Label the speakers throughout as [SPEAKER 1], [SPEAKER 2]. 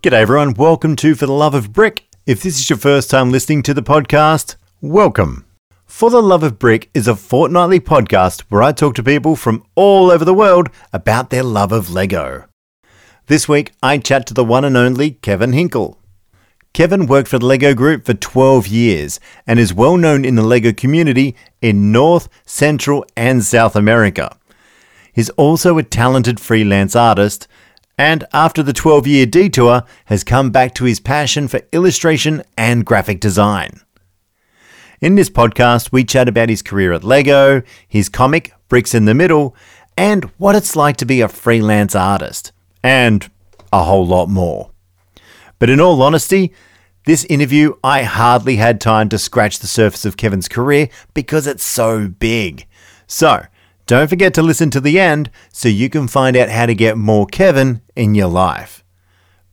[SPEAKER 1] G'day, everyone. Welcome to For the Love of Brick. If this is your first time listening to the podcast, welcome. For the Love of Brick is a fortnightly podcast where I talk to people from all over the world about their love of Lego. This week, I chat to the one and only Kevin Hinkle. Kevin worked for the Lego Group for 12 years and is well known in the Lego community in North, Central, and South America. He's also a talented freelance artist and after the 12 year detour, has come back to his passion for illustration and graphic design. In this podcast, we chat about his career at LEGO, his comic, Bricks in the Middle, and what it's like to be a freelance artist, and a whole lot more. But in all honesty, this interview, I hardly had time to scratch the surface of Kevin's career because it's so big. So, don't forget to listen to the end so you can find out how to get more Kevin in your life.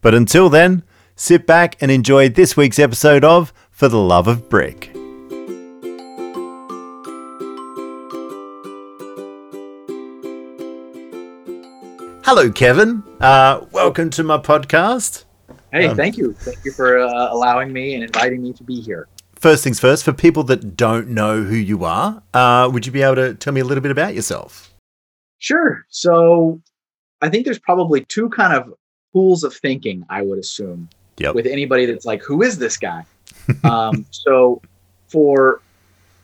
[SPEAKER 1] But until then, sit back and enjoy this week's episode of For the Love of Brick. Hello, Kevin. Uh, welcome to my podcast.
[SPEAKER 2] Hey, um, thank you. Thank you for uh, allowing me and inviting me to be here.
[SPEAKER 1] First things first, for people that don't know who you are, uh, would you be able to tell me a little bit about yourself?
[SPEAKER 2] Sure. So, I think there's probably two kind of pools of thinking, I would assume,
[SPEAKER 1] yep.
[SPEAKER 2] with anybody that's like, who is this guy? um, so, for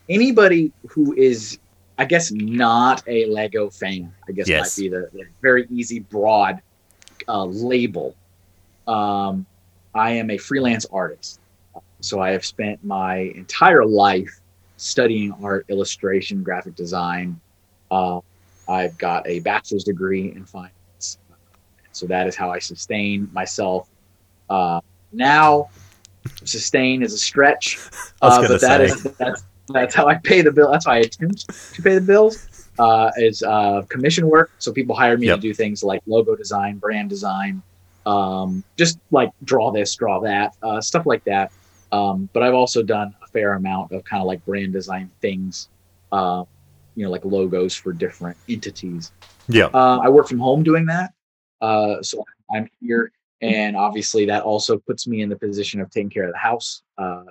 [SPEAKER 2] anybody who is I guess not a Lego fan. I guess yes. might be the, the, very easy, broad uh, label. Um, I am a freelance artist, so I have spent my entire life studying art, illustration, graphic design. Uh, I've got a bachelor's degree in finance, so that is how I sustain myself. Uh, now, sustain is a stretch, uh, but that is, that's that's how I pay the bill. That's how I attempt to pay the bills. Uh, is uh, commission work. So people hire me yep. to do things like logo design, brand design, um, just like draw this, draw that, uh, stuff like that. Um, but I've also done a fair amount of kind of like brand design things, uh, you know, like logos for different entities.
[SPEAKER 1] Yeah.
[SPEAKER 2] Uh, I work from home doing that. Uh, so I'm here. And obviously, that also puts me in the position of taking care of the house.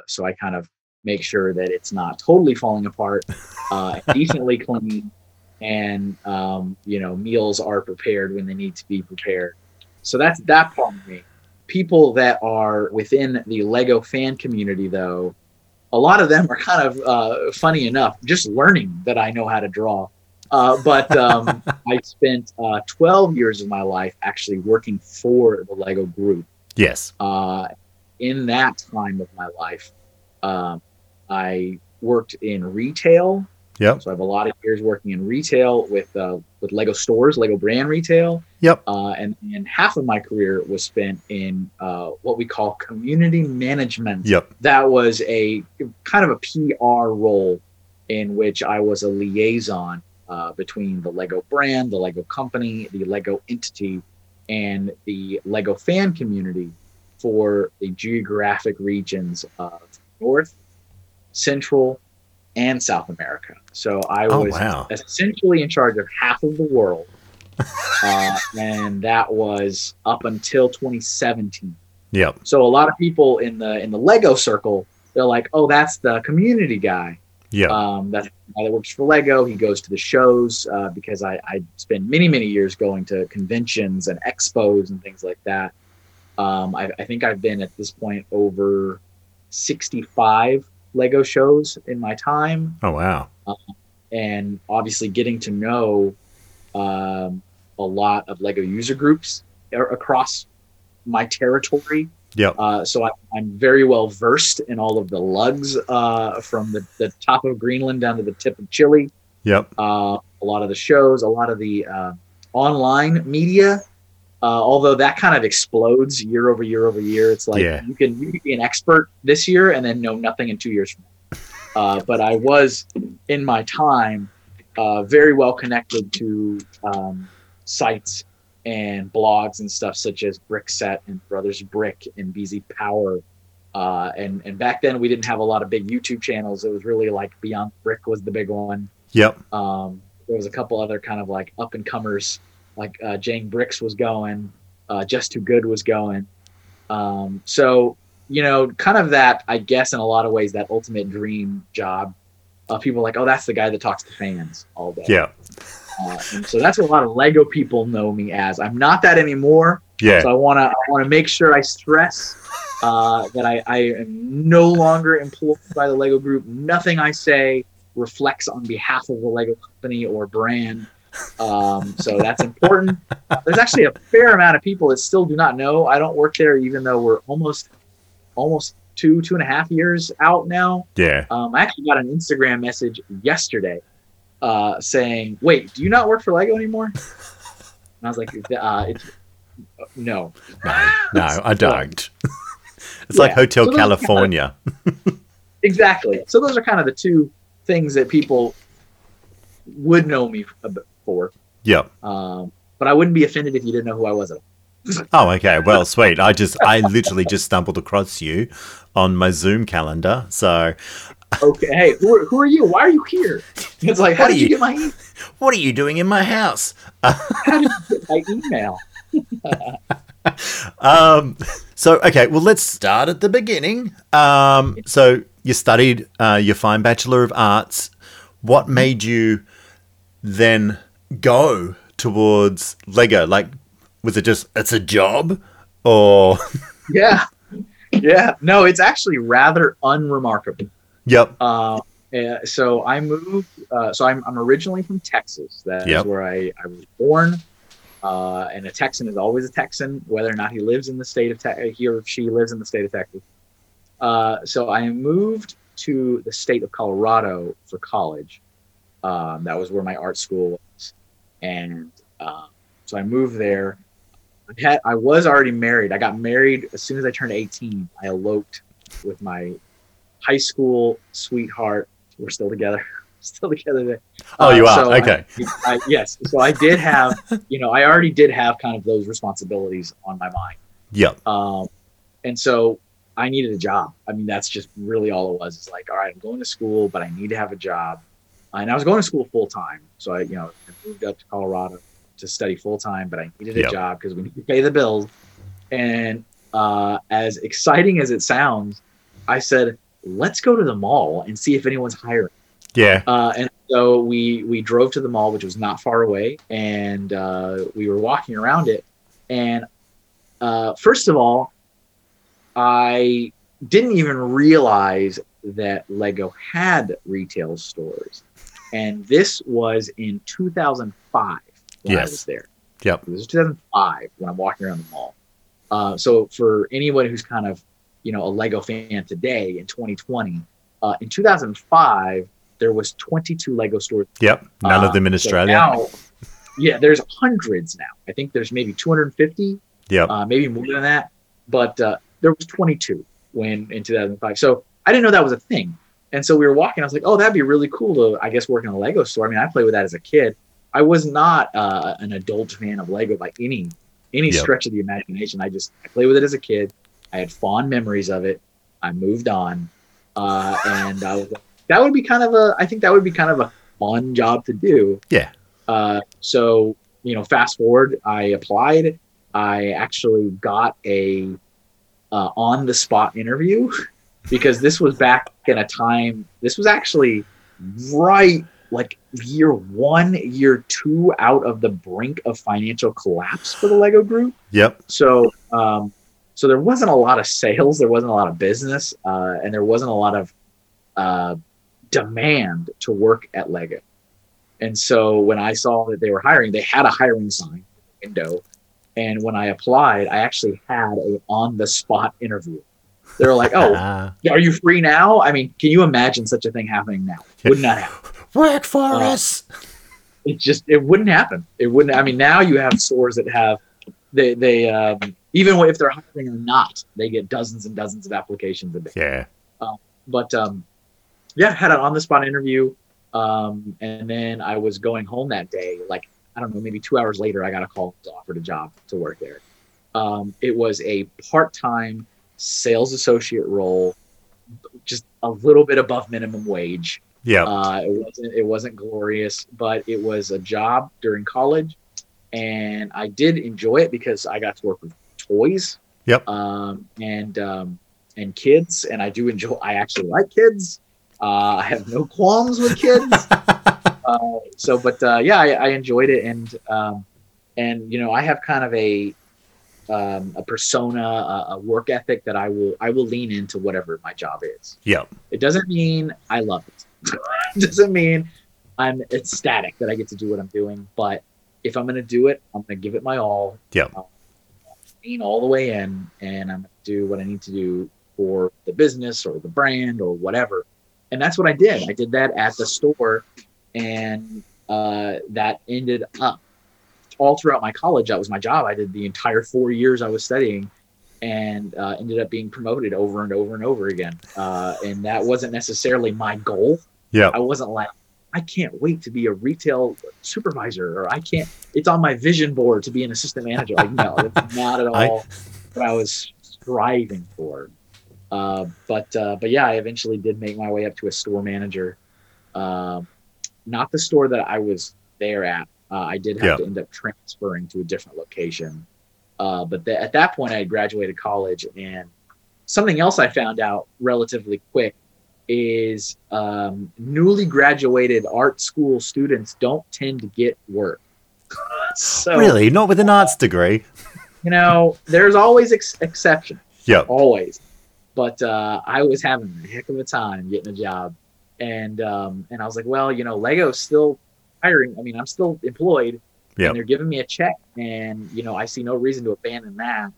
[SPEAKER 2] so I kind of make sure that it's not totally falling apart, uh, decently clean, and um, you know meals are prepared when they need to be prepared. So that's that part of me. People that are within the Lego fan community, though, a lot of them are kind of uh, funny enough, just learning that I know how to draw. Uh, but um, I spent uh, 12 years of my life actually working for the Lego Group.
[SPEAKER 1] Yes.
[SPEAKER 2] Uh, in that time of my life, um, I worked in retail.
[SPEAKER 1] Yep.
[SPEAKER 2] So I have a lot of years working in retail with uh, with Lego stores, Lego brand retail.
[SPEAKER 1] Yep.
[SPEAKER 2] Uh, and and half of my career was spent in uh, what we call community management.
[SPEAKER 1] Yep.
[SPEAKER 2] That was a kind of a PR role in which I was a liaison uh, between the Lego brand, the Lego company, the Lego entity, and the Lego fan community for the geographic regions of North, Central, and South America. So I
[SPEAKER 1] oh,
[SPEAKER 2] was
[SPEAKER 1] wow.
[SPEAKER 2] essentially in charge of half of the world. uh, and that was up until 2017.
[SPEAKER 1] Yep.
[SPEAKER 2] So a lot of people in the in the Lego circle, they're like, "Oh, that's the community guy."
[SPEAKER 1] Yeah.
[SPEAKER 2] Um, that's the guy that works for Lego. He goes to the shows uh, because I, I spend many many years going to conventions and expos and things like that. Um, I, I think I've been at this point over 65 Lego shows in my time.
[SPEAKER 1] Oh wow!
[SPEAKER 2] Um, and obviously, getting to know um, a lot of Lego user groups across my territory.
[SPEAKER 1] Yeah.
[SPEAKER 2] Uh, so I, am very well versed in all of the lugs uh, from the, the top of Greenland down to the tip of Chile.
[SPEAKER 1] Yep.
[SPEAKER 2] Uh, a lot of the shows, a lot of the uh, online media uh, although that kind of explodes year over year over year. It's like
[SPEAKER 1] yeah.
[SPEAKER 2] you can you can be an expert this year and then know nothing in two years from now. Uh, but I was in my time uh, very well connected to um, sites and blogs and stuff such as Brickset and Brothers Brick and BZ Power. Uh, and and back then we didn't have a lot of big YouTube channels. It was really like Beyond Brick was the big one.
[SPEAKER 1] Yep.
[SPEAKER 2] Um, there was a couple other kind of like up and comers like uh, Jang Bricks was going, uh, Just Too Good was going. Um, so you know, kind of that, I guess, in a lot of ways, that ultimate dream job. of people like, oh, that's the guy that talks to fans all day.
[SPEAKER 1] Yeah.
[SPEAKER 2] Uh, so that's what a lot of Lego people know me as. I'm not that anymore.
[SPEAKER 1] Yeah.
[SPEAKER 2] So I want to I want to make sure I stress uh, that I, I am no longer employed by the Lego Group. Nothing I say reflects on behalf of the Lego company or brand. Um, so that's important. There's actually a fair amount of people that still do not know I don't work there, even though we're almost almost two two and a half years out now.
[SPEAKER 1] Yeah.
[SPEAKER 2] Um, I actually got an Instagram message yesterday uh, saying, "Wait, do you not work for Lego anymore?" And I was like, uh, it's, "No,
[SPEAKER 1] no, no, I don't." it's yeah. like Hotel so California.
[SPEAKER 2] Kind of, exactly. So those are kind of the two things that people would know me for.
[SPEAKER 1] Yep.
[SPEAKER 2] Um, but I wouldn't be offended if you didn't know who I was.
[SPEAKER 1] oh, okay. Well, sweet. I just, I literally just stumbled across you on my Zoom calendar. So,
[SPEAKER 2] okay. Hey, who are, who are you? Why are you here? It's like, how did you, you, get my email?
[SPEAKER 1] What are you doing in my house?
[SPEAKER 2] how did you get my email?
[SPEAKER 1] um, so, okay. Well, let's start at the beginning. Um, so you studied uh, your fine Bachelor of Arts. What made you then go towards Lego? Like, was it just it's a job, or?
[SPEAKER 2] yeah, yeah. No, it's actually rather unremarkable.
[SPEAKER 1] Yep.
[SPEAKER 2] Uh, so I moved. Uh, so I'm, I'm originally from Texas. That's yep. where I, I was born. Uh, and a Texan is always a Texan, whether or not he lives in the state of Texas. He or she lives in the state of Texas. Uh, so I moved to the state of Colorado for college. Um, that was where my art school was, and um, so I moved there. I, had, I was already married. I got married as soon as I turned 18. I eloped with my high school sweetheart. We're still together. still together there.
[SPEAKER 1] Oh, uh, you are so okay.
[SPEAKER 2] I, I, yes, so I did have, you know, I already did have kind of those responsibilities on my mind.
[SPEAKER 1] Yep.
[SPEAKER 2] Um, and so I needed a job. I mean, that's just really all it was. It's like, all right, I'm going to school, but I need to have a job. And I was going to school full time. So I, you know, I moved up to Colorado to study full time, but I needed a yep. job because we need to pay the bills. And uh, as exciting as it sounds, I said, let's go to the mall and see if anyone's hiring.
[SPEAKER 1] Yeah.
[SPEAKER 2] Uh, and so we we drove to the mall, which was not far away, and uh, we were walking around it. And uh, first of all, I didn't even realize that Lego had retail stores. And this was in 2005 when yes. I was there.
[SPEAKER 1] Yep.
[SPEAKER 2] This is 2005 when I'm walking around the mall. Uh, so for anyone who's kind of, you know, a Lego fan today in 2020, uh, in 2005, there was 22 Lego stores.
[SPEAKER 1] Yep. None of them in uh, Australia.
[SPEAKER 2] So now, yeah, there's hundreds now. I think there's maybe 250.
[SPEAKER 1] Yeah.
[SPEAKER 2] Uh, maybe more than that. But uh, there was 22 when in 2005. So I didn't know that was a thing. And so we were walking. I was like, oh, that'd be really cool to, I guess, work in a Lego store. I mean, I played with that as a kid. I was not uh, an adult fan of Lego by any any yep. stretch of the imagination. I just I played with it as a kid. I had fond memories of it. I moved on, uh, and I was that would be kind of a. I think that would be kind of a fun job to do.
[SPEAKER 1] Yeah.
[SPEAKER 2] Uh, so you know, fast forward, I applied. I actually got a uh, on the spot interview because this was back in a time. This was actually right like year one, year two out of the brink of financial collapse for the Lego Group.
[SPEAKER 1] Yep.
[SPEAKER 2] So, um, so there wasn't a lot of sales, there wasn't a lot of business, uh, and there wasn't a lot of uh, demand to work at Lego. And so when I saw that they were hiring, they had a hiring sign window, and when I applied, I actually had a on the spot interview. They were like, "Oh, are you free now?" I mean, can you imagine such a thing happening now? Would not happen.
[SPEAKER 1] Work for uh, us.
[SPEAKER 2] It just it wouldn't happen. It wouldn't. I mean, now you have stores that have they they um, even if they're hiring or not, they get dozens and dozens of applications a day.
[SPEAKER 1] Yeah.
[SPEAKER 2] Uh, but um, yeah, had an on the spot interview, um, and then I was going home that day. Like I don't know, maybe two hours later, I got a call to offer a job to work there. Um, it was a part time sales associate role, just a little bit above minimum wage.
[SPEAKER 1] Yeah.
[SPEAKER 2] Uh, it wasn't it wasn't glorious, but it was a job during college, and I did enjoy it because I got to work with toys.
[SPEAKER 1] Yep.
[SPEAKER 2] Um, and um, and kids, and I do enjoy. I actually like kids. Uh, I have no qualms with kids. uh, so, but uh, yeah, I, I, enjoyed it, and um, and you know, I have kind of a um, a persona, a, a, work ethic that I will I will lean into whatever my job is.
[SPEAKER 1] Yeah.
[SPEAKER 2] It doesn't mean I love it. it doesn't mean I'm ecstatic that I get to do what I'm doing, but if I'm going to do it, I'm going to give it my all.
[SPEAKER 1] Yeah.
[SPEAKER 2] lean all the way in, and I'm going to do what I need to do for the business or the brand or whatever. And that's what I did. I did that at the store, and uh, that ended up all throughout my college. That was my job. I did the entire four years I was studying, and uh, ended up being promoted over and over and over again. Uh, and that wasn't necessarily my goal.
[SPEAKER 1] Yeah,
[SPEAKER 2] I wasn't like I can't wait to be a retail supervisor, or I can't. It's on my vision board to be an assistant manager. Like no, it's not at all I, what I was striving for. Uh, but uh, but yeah, I eventually did make my way up to a store manager. Uh, not the store that I was there at. Uh, I did have yeah. to end up transferring to a different location. Uh, but the, at that point, I had graduated college, and something else I found out relatively quick is um, newly graduated art school students don't tend to get work.
[SPEAKER 1] so, really, not with an arts degree.
[SPEAKER 2] You know, there's always ex- exceptions.
[SPEAKER 1] Yeah,
[SPEAKER 2] always. But uh, I was having a heck of a time getting a job, and um, and I was like, well, you know, Lego's still hiring. I mean, I'm still employed,
[SPEAKER 1] yep.
[SPEAKER 2] and they're giving me a check, and you know, I see no reason to abandon that.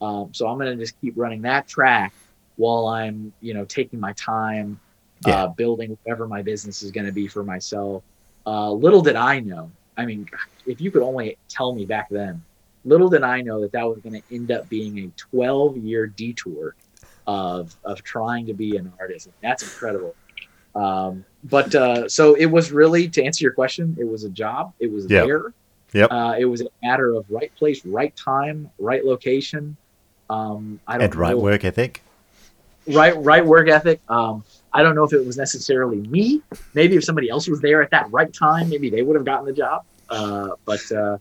[SPEAKER 2] Um, so I'm going to just keep running that track while I'm, you know, taking my time yeah. uh, building whatever my business is going to be for myself. Uh, little did I know. I mean, if you could only tell me back then, little did I know that that was going to end up being a 12 year detour of of trying to be an artist. That's incredible. Um, but uh, so it was really to answer your question, it was a job. It was yep. there.
[SPEAKER 1] Yep.
[SPEAKER 2] Uh, it was a matter of right place, right time, right location. Um, I don't
[SPEAKER 1] and right
[SPEAKER 2] know.
[SPEAKER 1] work ethic
[SPEAKER 2] right right work ethic. Um, I don't know if it was necessarily me. Maybe if somebody else was there at that right time, maybe they would have gotten the job. Uh, but uh,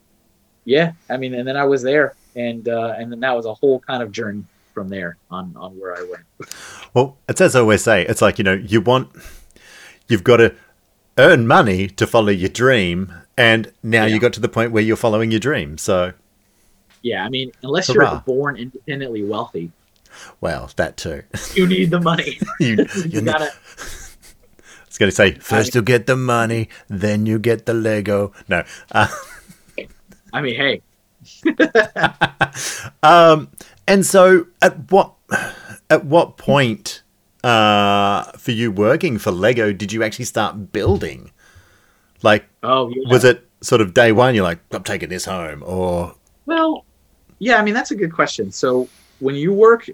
[SPEAKER 2] yeah, I mean, and then I was there, and uh, and then that was a whole kind of journey from there on on where I went.
[SPEAKER 1] Well, it's as I always say, it's like you know, you want, you've got to earn money to follow your dream, and now yeah. you got to the point where you're following your dream. So,
[SPEAKER 2] yeah, I mean, unless Hurrah. you're born independently wealthy,
[SPEAKER 1] well, that too.
[SPEAKER 2] You need the money. you, you, gotta.
[SPEAKER 1] I was going to say first you get the money, then you get the Lego. No. Uh,
[SPEAKER 2] I mean, hey.
[SPEAKER 1] um, and so at what at what point uh, for you working for Lego did you actually start building? Like,
[SPEAKER 2] oh, yeah.
[SPEAKER 1] was it sort of day one? You're like, I'm taking this home, or
[SPEAKER 2] well, yeah. I mean, that's a good question. So when you work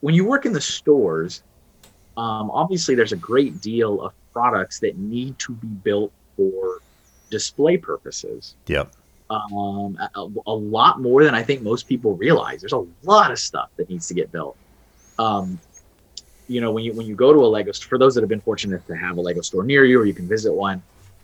[SPEAKER 2] when you work in the stores, um, obviously there's a great deal of products that need to be built for display purposes.
[SPEAKER 1] Yep.
[SPEAKER 2] Um, a, a, lot more than I think most people realize. There's a lot of stuff that needs to get built. Um, you know, when you when you go to a Lego, store, for those that have been fortunate to have a Lego store near you, or you can visit one,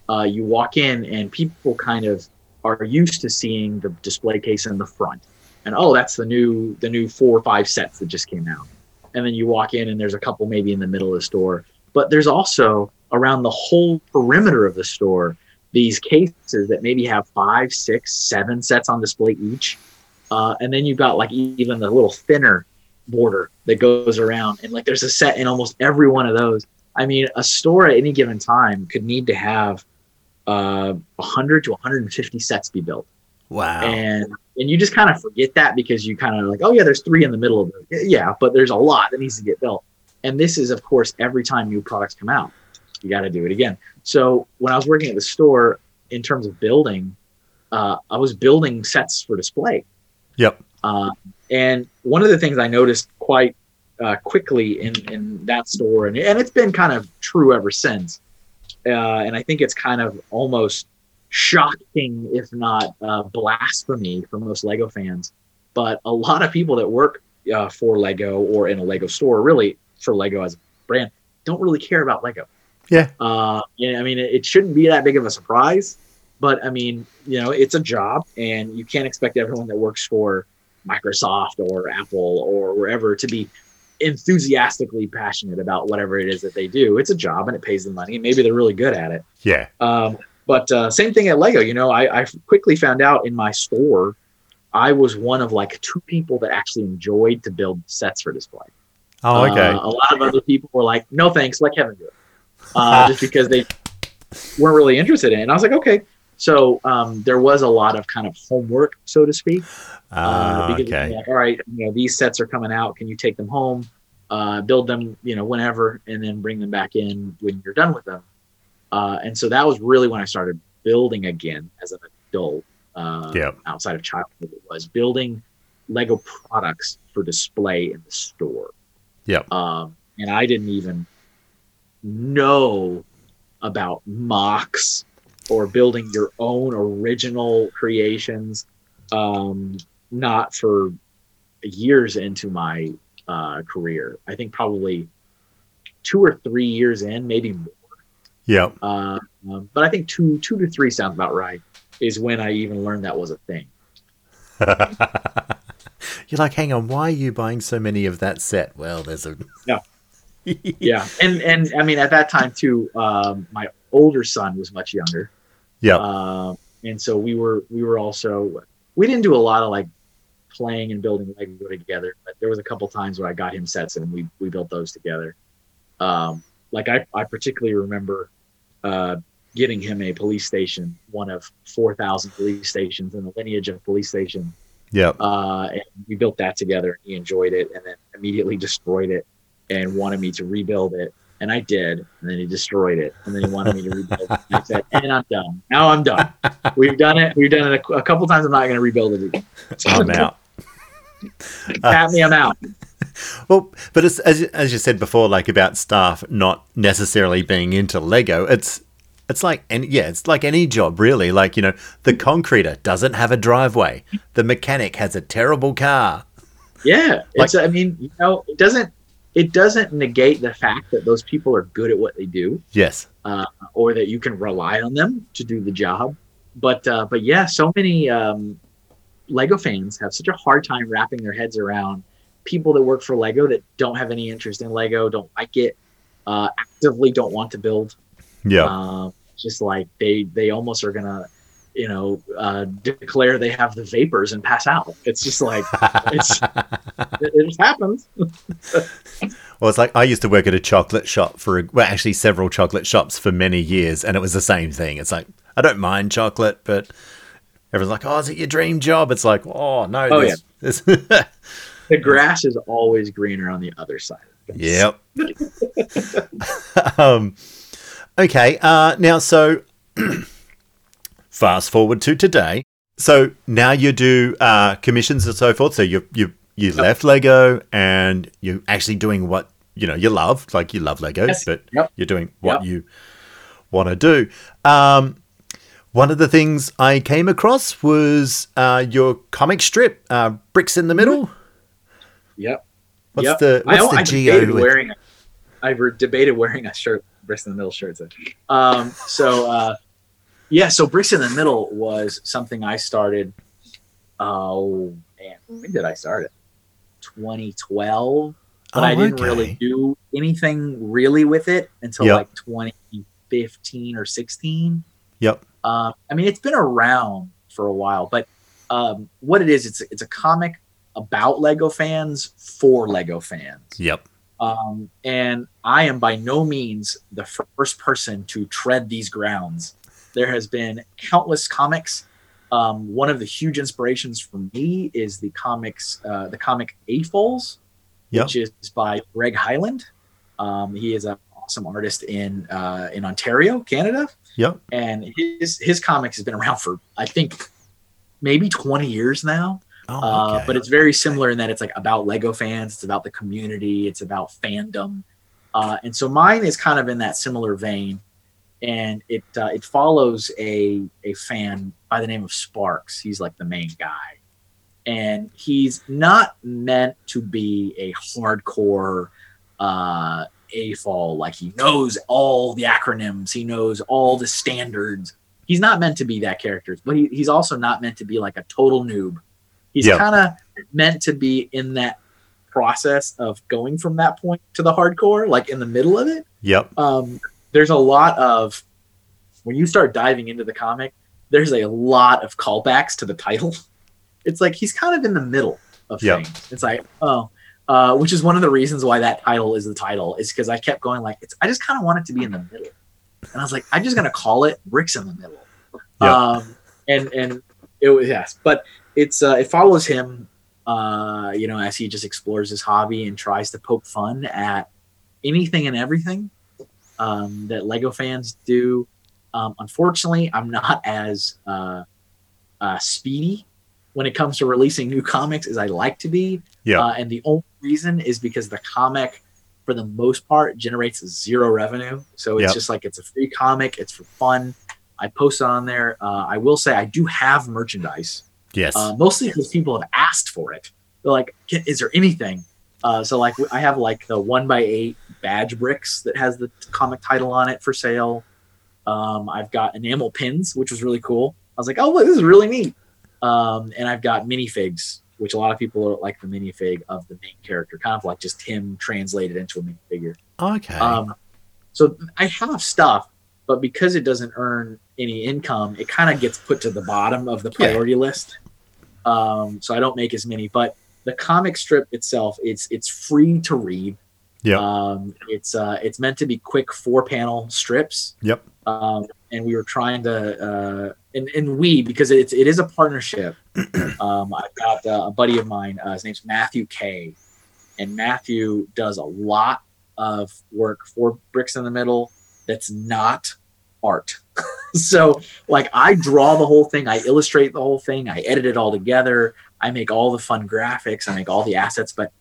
[SPEAKER 2] uh, you walk in and people kind of are used to seeing the display case in the front and oh, that's the new the new four or five sets that just came out. And then you walk in and there's a couple maybe in the middle of the store, but there's also around the whole perimeter of the store these cases that maybe have five, six, seven sets on display each. Uh, and then you've got like even the little thinner border that goes around, and like there's a set in almost every one of those. I mean, a store at any given time could need to have uh, 100 to 150 sets be built.
[SPEAKER 1] Wow.
[SPEAKER 2] And and you just kind of forget that because you kind of like, oh yeah, there's three in the middle of it. Yeah, but there's a lot that needs to get built. And this is, of course, every time new products come out, you got to do it again. So when I was working at the store, in terms of building, uh, I was building sets for display.
[SPEAKER 1] Yep.
[SPEAKER 2] Uh, and one of the things I noticed quite uh, quickly in in that store, and and it's been kind of true ever since. Uh, and I think it's kind of almost shocking, if not uh, blasphemy, for most Lego fans. But a lot of people that work uh, for Lego or in a Lego store, really for Lego as a brand, don't really care about Lego.
[SPEAKER 1] Yeah.
[SPEAKER 2] Uh, yeah. I mean, it, it shouldn't be that big of a surprise, but I mean, you know, it's a job, and you can't expect everyone that works for Microsoft or Apple or wherever to be enthusiastically passionate about whatever it is that they do. It's a job and it pays them money. And maybe they're really good at it.
[SPEAKER 1] Yeah.
[SPEAKER 2] Um, but uh, same thing at Lego. You know, I, I quickly found out in my store, I was one of like two people that actually enjoyed to build sets for display.
[SPEAKER 1] Oh, okay.
[SPEAKER 2] Uh, a lot of other people were like, "No, thanks, let Kevin do it," uh, just because they weren't really interested in it. And I was like, "Okay." So um, there was a lot of kind of homework, so to speak.
[SPEAKER 1] Uh, okay.
[SPEAKER 2] Like, All right, you know, these sets are coming out. Can you take them home, uh, build them, you know, whenever, and then bring them back in when you're done with them? Uh, and so that was really when I started building again as an adult. Uh,
[SPEAKER 1] yep.
[SPEAKER 2] Outside of childhood, it was building Lego products for display in the store.
[SPEAKER 1] Yeah.
[SPEAKER 2] Um, and I didn't even know about MOCs or building your own original creations. Um, not for years into my uh, career. I think probably two or three years in, maybe more.
[SPEAKER 1] Yeah.
[SPEAKER 2] Uh, um, but I think two two to three sounds about right. Is when I even learned that was a thing.
[SPEAKER 1] You're like, hang on, why are you buying so many of that set? Well, there's a
[SPEAKER 2] yeah, yeah, and and I mean at that time too, um, my older son was much younger.
[SPEAKER 1] Yeah,
[SPEAKER 2] uh, and so we were we were also we didn't do a lot of like playing and building Lego together, but there was a couple times where I got him sets and we we built those together. Um, like I I particularly remember uh, getting him a police station, one of four thousand police stations in the lineage of police station
[SPEAKER 1] yeah.
[SPEAKER 2] Uh, and we built that together. He enjoyed it and then immediately destroyed it and wanted me to rebuild it. And I did. And then he destroyed it. And then he wanted me to rebuild it. And I said, and I'm done. Now I'm done. We've done it. We've done it a, a couple times. I'm not going to rebuild it again.
[SPEAKER 1] I'm out.
[SPEAKER 2] Pat me, I'm out.
[SPEAKER 1] Well, but as, as you said before, like about staff not necessarily being into Lego, it's it's like any yeah, it's like any job really. Like you know, the concreter doesn't have a driveway. The mechanic has a terrible car.
[SPEAKER 2] Yeah, it's. I mean, you know, it doesn't. It doesn't negate the fact that those people are good at what they do.
[SPEAKER 1] Yes.
[SPEAKER 2] Uh, or that you can rely on them to do the job. But uh, but yeah, so many um, Lego fans have such a hard time wrapping their heads around people that work for Lego that don't have any interest in Lego, don't like it, uh, actively don't want to build.
[SPEAKER 1] Yeah.
[SPEAKER 2] Um, just like they they almost are gonna you know uh, declare they have the vapors and pass out. It's just like it's it, it just happens.
[SPEAKER 1] Well it's like i used to work at a chocolate shop for well actually several chocolate shops for many years and it was the same thing. It's like i don't mind chocolate but everyone's like oh is it your dream job? It's like oh no
[SPEAKER 2] oh, yeah. the grass is always greener on the other side
[SPEAKER 1] yep. Um Okay, uh, now so fast forward to today. So now you do uh, commissions and so forth. So you you you yep. left Lego and you're actually doing what you know you love, like you love Lego, yes. but yep. you're doing what yep. you want to do. Um, one of the things I came across was uh, your comic strip, uh, Bricks in the Middle.
[SPEAKER 2] Yep.
[SPEAKER 1] What's yep. the what's I, the I
[SPEAKER 2] geo? Wearing, I've debated wearing a shirt bricks in the middle shirts. Um, so uh, yeah, so bricks in the middle was something I started. Oh man, when did I start it? 2012. But oh, I didn't okay. really do anything really with it until yep. like 2015 or 16.
[SPEAKER 1] Yep.
[SPEAKER 2] Um, I mean, it's been around for a while, but um, what it is, it's it's a comic about Lego fans for Lego fans.
[SPEAKER 1] Yep.
[SPEAKER 2] Um, and I am by no means the first person to tread these grounds. There has been countless comics. Um, one of the huge inspirations for me is the comics, uh, the comic AFOLs, yep. which is by Greg Hyland. Um, he is an awesome artist in uh, in Ontario, Canada.
[SPEAKER 1] Yep.
[SPEAKER 2] And his his comics has been around for I think maybe 20 years now. Oh, uh, okay. uh, but it's very similar in that it's like about Lego fans, it's about the community, it's about fandom, uh, and so mine is kind of in that similar vein, and it uh, it follows a a fan by the name of Sparks. He's like the main guy, and he's not meant to be a hardcore uh, AFOL. Like he knows all the acronyms, he knows all the standards. He's not meant to be that character, but he, he's also not meant to be like a total noob He's kind of meant to be in that process of going from that point to the hardcore, like in the middle of it.
[SPEAKER 1] Yep.
[SPEAKER 2] Um, there's a lot of when you start diving into the comic, there's a lot of callbacks to the title. It's like he's kind of in the middle of yep. things. It's like, oh, uh, which is one of the reasons why that title is the title, is because I kept going like, it's. I just kind of want it to be in the middle, and I was like, I'm just gonna call it Bricks in the Middle. Yep. Um, and and it was yes, but it's uh, it follows him, uh, you know, as he just explores his hobby and tries to poke fun at anything and everything um, that Lego fans do. Um, unfortunately, I'm not as uh, uh, speedy when it comes to releasing new comics as I like to be.
[SPEAKER 1] Yeah.
[SPEAKER 2] Uh, and the only reason is because the comic, for the most part, generates zero revenue. So it's yep. just like it's a free comic. It's for fun. I post it on there. Uh, I will say I do have merchandise.
[SPEAKER 1] Yes.
[SPEAKER 2] Uh, mostly because people have asked for it. They're like, "Is there anything?" Uh, so like I have like the one by eight badge bricks that has the comic title on it for sale. Um, I've got enamel pins, which was really cool. I was like, "Oh, look, this is really neat." Um, and I've got minifigs, which a lot of people like the minifig of the main character, kind of like just him translated into a minifigure.
[SPEAKER 1] Okay.
[SPEAKER 2] Um, so I have stuff, but because it doesn't earn any income, it kind of gets put to the bottom of the priority yeah. list. Um, so I don't make as many. But the comic strip itself, it's it's free to read.
[SPEAKER 1] Yeah.
[SPEAKER 2] Um, it's uh, it's meant to be quick four panel strips.
[SPEAKER 1] Yep.
[SPEAKER 2] Um, and we were trying to uh, and, and we because it's it is a partnership. um, I've got uh, a buddy of mine. Uh, his name's Matthew K, and Matthew does a lot of work for Bricks in the Middle that's not art. so like I draw the whole thing, I illustrate the whole thing, I edit it all together, I make all the fun graphics, I make all the assets, but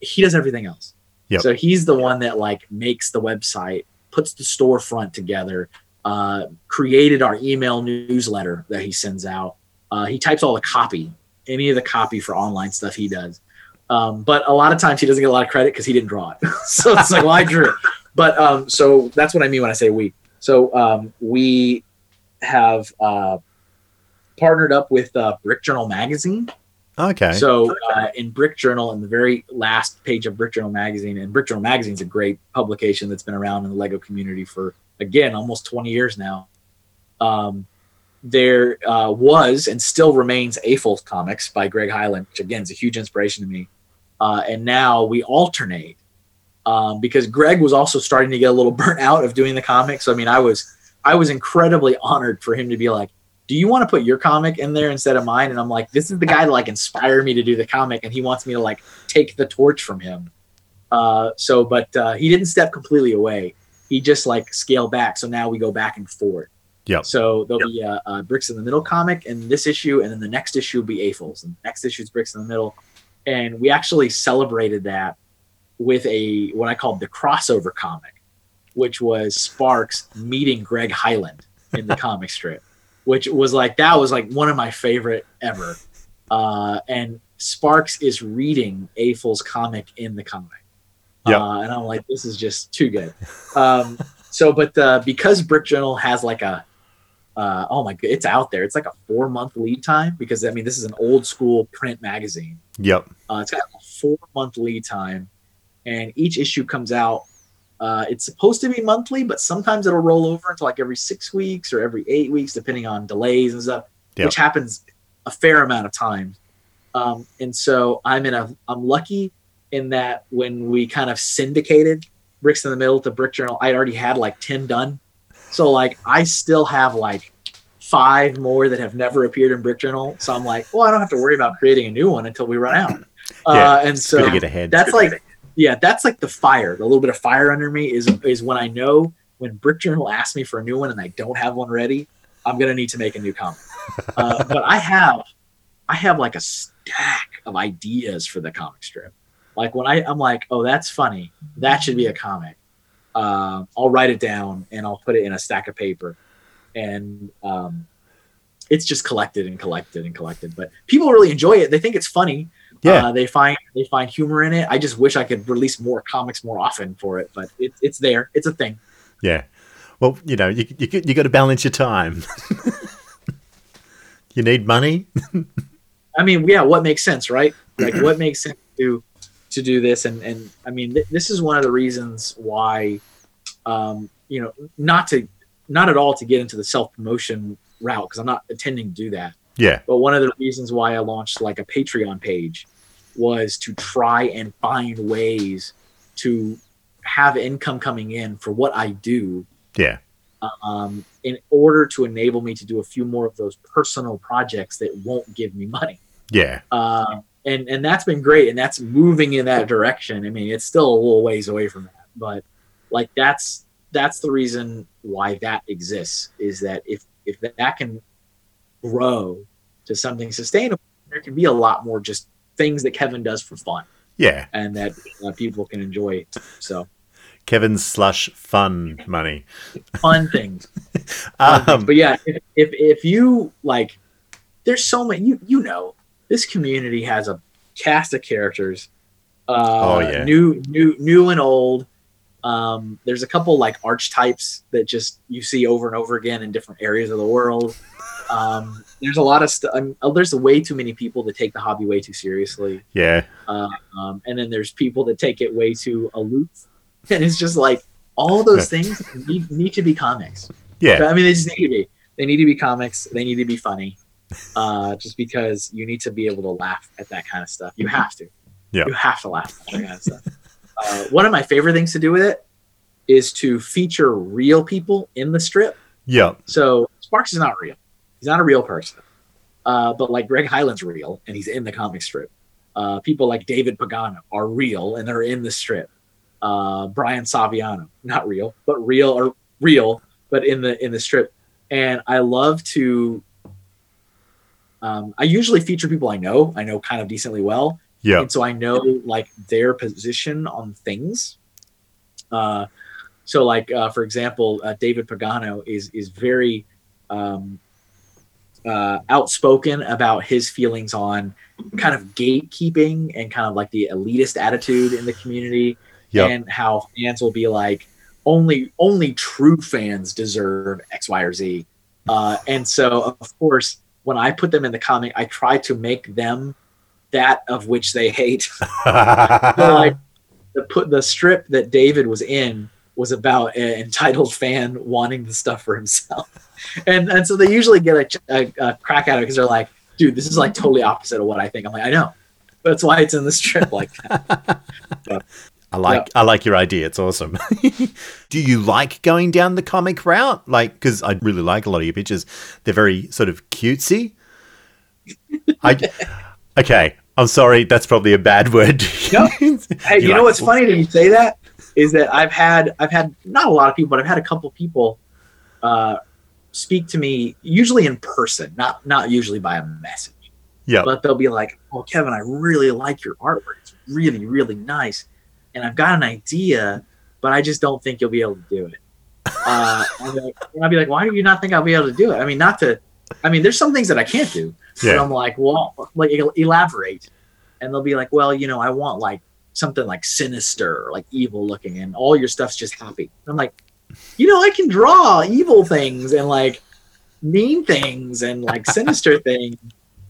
[SPEAKER 2] he does everything else. Yep. So he's the one that like makes the website, puts the storefront together, uh, created our email newsletter that he sends out. Uh, he types all the copy, any of the copy for online stuff he does. Um, but a lot of times he doesn't get a lot of credit because he didn't draw it. so it's like, well, I drew it. But um, so that's what I mean when I say we. So um, we have uh, partnered up with uh, Brick Journal magazine.
[SPEAKER 1] Okay.
[SPEAKER 2] So uh, in Brick Journal, in the very last page of Brick Journal magazine, and Brick Journal magazine is a great publication that's been around in the Lego community for again almost 20 years now. Um, there uh, was and still remains AFOLS Comics by Greg Hyland, which again is a huge inspiration to me. Uh, and now we alternate um, because Greg was also starting to get a little burnt out of doing the comics. So I mean, I was I was incredibly honored for him to be like, "Do you want to put your comic in there instead of mine?" And I'm like, "This is the guy that like inspired me to do the comic, and he wants me to like take the torch from him." Uh, so, but uh, he didn't step completely away. He just like scaled back. So now we go back and forth.
[SPEAKER 1] Yeah.
[SPEAKER 2] So there'll yep. be a, a, Bricks in the Middle comic in this issue, and then the next issue will be AFOLS, and the next issue is Bricks in the Middle. And we actually celebrated that with a what I called the crossover comic, which was Sparks meeting Greg Hyland in the comic strip, which was like that was like one of my favorite ever. Uh, and Sparks is reading AFOLS comic in the comic.
[SPEAKER 1] Yeah.
[SPEAKER 2] Uh, and I'm like, this is just too good. Um, so, but uh, because Brick Journal has like a, uh, oh my god, it's out there. It's like a four month lead time because I mean, this is an old school print magazine.
[SPEAKER 1] Yep.
[SPEAKER 2] Uh, it's got a four month lead time and each issue comes out. Uh, it's supposed to be monthly, but sometimes it'll roll over into like every six weeks or every eight weeks, depending on delays and stuff, yep. which happens a fair amount of times. Um, and so I'm in a I'm lucky in that when we kind of syndicated Bricks in the Middle to Brick Journal, I already had like ten done. So like I still have like five more that have never appeared in Brick Journal. So I'm like, well, I don't have to worry about creating a new one until we run out. Yeah, uh, and so that's like yeah, that's like the fire. The little bit of fire under me is is when I know when Brick Journal asks me for a new one and I don't have one ready, I'm gonna need to make a new comic. Uh, but I have, I have like a stack of ideas for the comic strip. Like when I, I'm like, oh, that's funny. That should be a comic. Uh, I'll write it down and I'll put it in a stack of paper, and um, it's just collected and collected and collected. But people really enjoy it. They think it's funny.
[SPEAKER 1] Yeah,
[SPEAKER 2] uh, they find they find humor in it. I just wish I could release more comics more often for it, but it, it's there. It's a thing.
[SPEAKER 1] Yeah. Well, you know, you you, you got to balance your time. you need money.
[SPEAKER 2] I mean, yeah, what makes sense, right? Like, what makes sense to to do this? And and I mean, th- this is one of the reasons why, um, you know, not to not at all to get into the self promotion route because I'm not intending to do that.
[SPEAKER 1] Yeah.
[SPEAKER 2] But one of the reasons why I launched like a Patreon page was to try and find ways to have income coming in for what I do.
[SPEAKER 1] Yeah.
[SPEAKER 2] Um, in order to enable me to do a few more of those personal projects that won't give me money.
[SPEAKER 1] Yeah.
[SPEAKER 2] Uh, and and that's been great, and that's moving in that direction. I mean, it's still a little ways away from that, but like that's that's the reason why that exists. Is that if if that can grow to something sustainable, there can be a lot more just things that Kevin does for fun.
[SPEAKER 1] Yeah.
[SPEAKER 2] And that uh, people can enjoy. So
[SPEAKER 1] Kevin's slush fun money.
[SPEAKER 2] Fun things. um, things. But yeah, if, if, if you like, there's so many, you, you know, this community has a cast of characters. Uh, oh yeah. New, new, new and old. Um, there's a couple like archetypes that just you see over and over again in different areas of the world. Um, there's a lot of stuff. Oh, there's way too many people that take the hobby way too seriously.
[SPEAKER 1] Yeah.
[SPEAKER 2] Uh, um, and then there's people that take it way too aloof, and it's just like all those things need, need to be comics.
[SPEAKER 1] Yeah.
[SPEAKER 2] I mean, they just need to be. They need to be comics. They need to be funny. Uh, just because you need to be able to laugh at that kind of stuff. You have to.
[SPEAKER 1] Yeah.
[SPEAKER 2] You have to laugh at that kind of stuff. Uh, one of my favorite things to do with it is to feature real people in the strip.
[SPEAKER 1] Yeah.
[SPEAKER 2] So Sparks is not real. He's not a real person. Uh, but like Greg Hyland's real, and he's in the comic strip. Uh, people like David Pagano are real, and they're in the strip. Uh, Brian Saviano, not real, but real or real, but in the in the strip. And I love to. Um, I usually feature people I know. I know kind of decently well.
[SPEAKER 1] Yeah.
[SPEAKER 2] And so I know like their position on things. Uh, so like uh, for example, uh, David Pagano is is very um, uh, outspoken about his feelings on kind of gatekeeping and kind of like the elitist attitude in the community yep. and how fans will be like only only true fans deserve x y or z. Uh, and so of course when i put them in the comic i try to make them that of which they hate. Like the put the strip that david was in was about an entitled fan wanting the stuff for himself and and so they usually get a, a, a crack at it because they're like, dude, this is like totally opposite of what I think. I'm like, I know. That's why it's in the strip like that.
[SPEAKER 1] But, I like yeah. I like your idea. It's awesome. Do you like going down the comic route? Like, because I really like a lot of your pictures. They're very sort of cutesy. I okay. I'm sorry. That's probably a bad word.
[SPEAKER 2] No. Hey, you, you know like, what's funny that you say that is that I've had I've had not a lot of people, but I've had a couple people uh, speak to me usually in person, not not usually by a message.
[SPEAKER 1] Yeah.
[SPEAKER 2] But they'll be like, "Oh, Kevin, I really like your artwork. It's really really nice, and I've got an idea, but I just don't think you'll be able to do it." Uh, and I'll be like, "Why do you not think I'll be able to do it?" I mean, not to. I mean, there's some things that I can't do. Yeah. But I'm like, well, like elaborate, and they'll be like, "Well, you know, I want like something like sinister, like evil looking, and all your stuff's just happy." I'm like, you know, I can draw evil things and like mean things and like sinister things.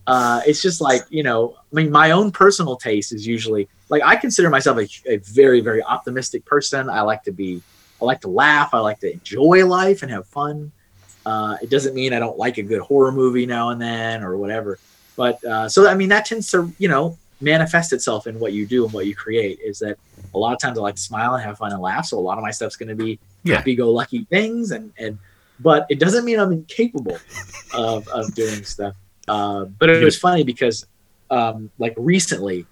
[SPEAKER 2] Uh, it's just like you know, I mean, my own personal taste is usually like I consider myself a, a very, very optimistic person. I like to be, I like to laugh. I like to enjoy life and have fun. Uh, it doesn't mean I don't like a good horror movie now and then or whatever. But uh, so I mean, that tends to you know manifest itself in what you do and what you create. Is that a lot of times I like to smile and have fun and laugh. So a lot of my stuff's going to be yeah. happy-go-lucky things, and and but it doesn't mean I'm incapable of of doing stuff. Uh, but it was funny because um, like recently,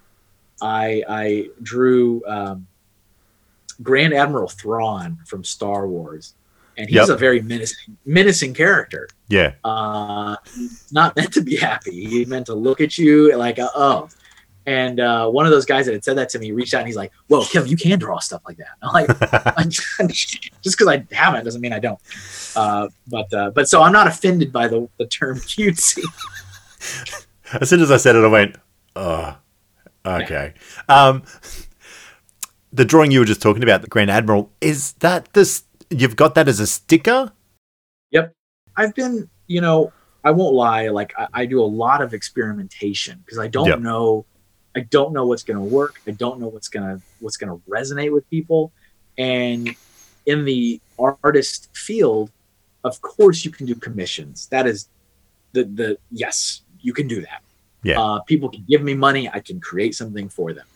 [SPEAKER 2] I I drew um, Grand Admiral Thrawn from Star Wars, and he's yep. a very menacing menacing character.
[SPEAKER 1] Yeah,
[SPEAKER 2] uh, not meant to be happy. He meant to look at you like, oh, and uh, one of those guys that had said that to me reached out and he's like, "Whoa, Kevin, you can draw stuff like that." I'm like, just because I haven't doesn't mean I don't. Uh, but uh, but so I'm not offended by the, the term cutesy.
[SPEAKER 1] as soon as I said it, I went, "Oh, okay." Um, the drawing you were just talking about, the Grand Admiral, is that this? You've got that as a sticker.
[SPEAKER 2] Yep, I've been, you know, I won't lie. Like I, I do a lot of experimentation because I don't yep. know, I don't know what's going to work. I don't know what's gonna what's gonna resonate with people. And in the artist field, of course, you can do commissions. That is the the yes, you can do that. Yeah. Uh, people can give me money. I can create something for them.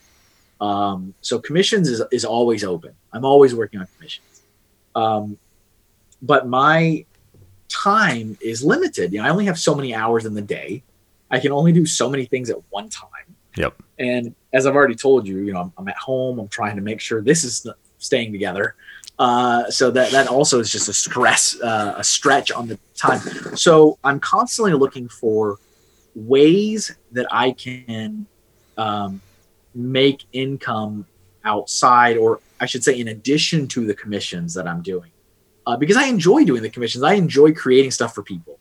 [SPEAKER 2] Um, so commissions is, is always open. I'm always working on commissions. Um, but my time is limited. You know, I only have so many hours in the day. I can only do so many things at one time.
[SPEAKER 1] Yep.
[SPEAKER 2] And as I've already told you, you know, I'm, I'm at home. I'm trying to make sure this is staying together. Uh, so that that also is just a stress, uh, a stretch on the time. So I'm constantly looking for ways that I can um, make income outside, or I should say, in addition to the commissions that I'm doing, uh, because I enjoy doing the commissions. I enjoy creating stuff for people.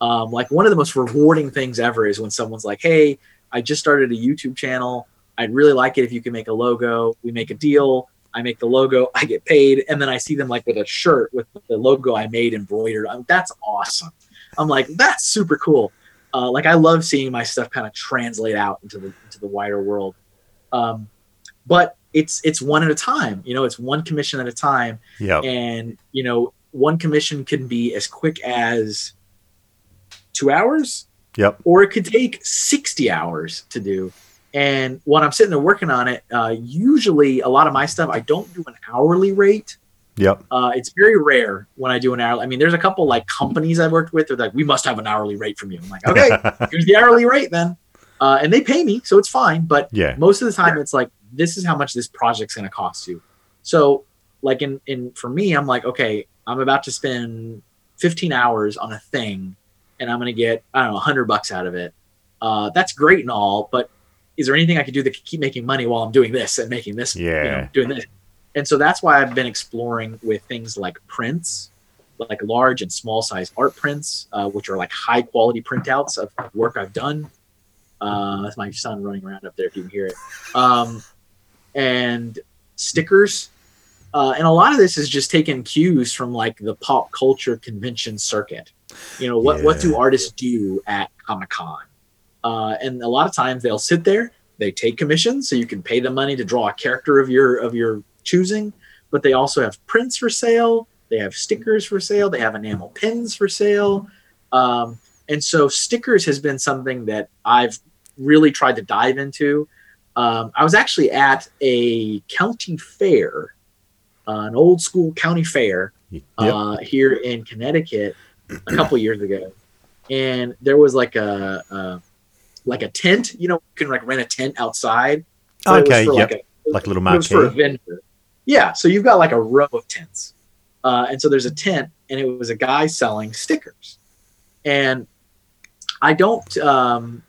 [SPEAKER 2] Um, like one of the most rewarding things ever is when someone's like, "Hey, I just started a YouTube channel. I'd really like it if you can make a logo. We make a deal. I make the logo, I get paid, and then I see them like with a shirt with the logo I made embroidered. I'm, that's awesome. I'm like, that's super cool. Uh, like I love seeing my stuff kind of translate out into the into the wider world. Um, but it's it's one at a time. You know, it's one commission at a time.
[SPEAKER 1] Yeah.
[SPEAKER 2] And you know, one commission can be as quick as two hours.
[SPEAKER 1] Yep.
[SPEAKER 2] Or it could take sixty hours to do. And when I'm sitting there working on it, uh, usually a lot of my stuff I don't do an hourly rate.
[SPEAKER 1] Yep.
[SPEAKER 2] Uh, it's very rare when I do an hourly. I mean, there's a couple like companies I've worked with. They're like, we must have an hourly rate from you. I'm like, okay, here's the hourly rate then. Uh, and they pay me, so it's fine. But
[SPEAKER 1] yeah.
[SPEAKER 2] most of the time, it's like this is how much this project's going to cost you. So, like in in for me, I'm like, okay, I'm about to spend 15 hours on a thing, and I'm going to get I don't know 100 bucks out of it. Uh, that's great and all, but is there anything I could do that could keep making money while I'm doing this and making this,
[SPEAKER 1] yeah,
[SPEAKER 2] you know, doing this? And so that's why I've been exploring with things like prints, like large and small size art prints, uh, which are like high quality printouts of work I've done. Uh, that's my son running around up there if you can hear it. Um, and stickers. Uh, and a lot of this is just taking cues from like the pop culture convention circuit. You know, what, yeah. what do artists do at Comic Con? Uh, and a lot of times they'll sit there, they take commissions, so you can pay them money to draw a character of your of your choosing. But they also have prints for sale. They have stickers for sale. They have enamel pins for sale. Um, and so stickers has been something that I've really tried to dive into. Um, I was actually at a county fair, uh, an old school county fair uh, yep. here in Connecticut a couple years ago, and there was like a, a like a tent. You know, you can like rent a tent outside.
[SPEAKER 1] okay, yeah, like, like, a little marquee. for a vendor.
[SPEAKER 2] Yeah, so you've got like a row of tents, uh, and so there's a tent, and it was a guy selling stickers, and I don't, um,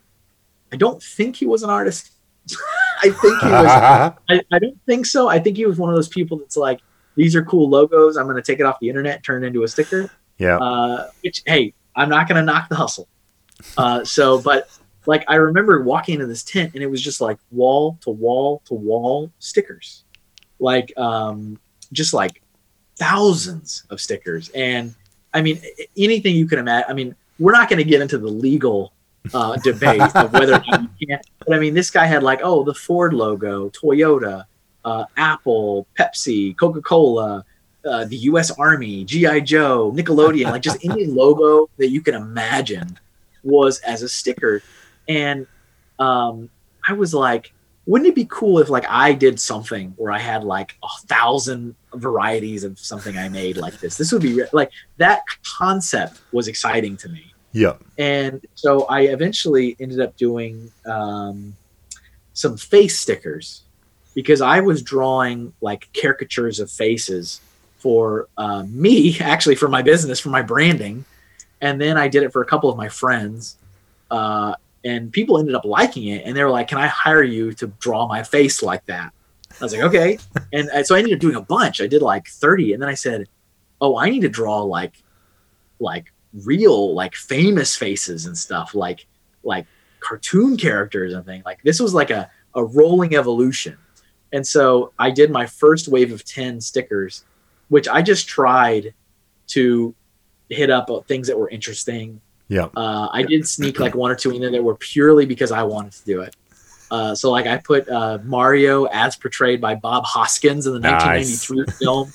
[SPEAKER 2] I don't think he was an artist. I think he was. I, I don't think so. I think he was one of those people that's like, these are cool logos. I'm going to take it off the internet, turn it into a sticker.
[SPEAKER 1] Yeah.
[SPEAKER 2] Uh, which, hey, I'm not going to knock the hustle. Uh, so, but like I remember walking into this tent and it was just like wall to wall to wall stickers, like um, just like thousands of stickers. And I mean, anything you can imagine. I mean, we're not going to get into the legal uh, debate of whether or not you can't. But I mean, this guy had like, oh, the Ford logo, Toyota, uh, Apple, Pepsi, Coca Cola. Uh, the U.S. Army, GI Joe, Nickelodeon, like just any logo that you can imagine was as a sticker and um, I was like, wouldn't it be cool if like I did something where I had like a thousand varieties of something I made like this? This would be like that concept was exciting to me.
[SPEAKER 1] Yeah.
[SPEAKER 2] And so I eventually ended up doing um, some face stickers because I was drawing like caricatures of faces for uh, me, actually for my business, for my branding. And then I did it for a couple of my friends. Uh, and people ended up liking it. And they were like can i hire you to draw my face like that? I was like okay. And so i ended up doing a bunch. I did like 30 and then i said oh i need to draw like like real like famous faces and stuff like like cartoon characters and things. Like this was like a, a rolling evolution. And so i did my first wave of 10 stickers which i just tried to hit up things that were interesting
[SPEAKER 1] Yeah.
[SPEAKER 2] Uh, I did sneak like one or two in there that were purely because I wanted to do it. Uh, so like I put uh, Mario as portrayed by Bob Hoskins in the nice. 1993 film.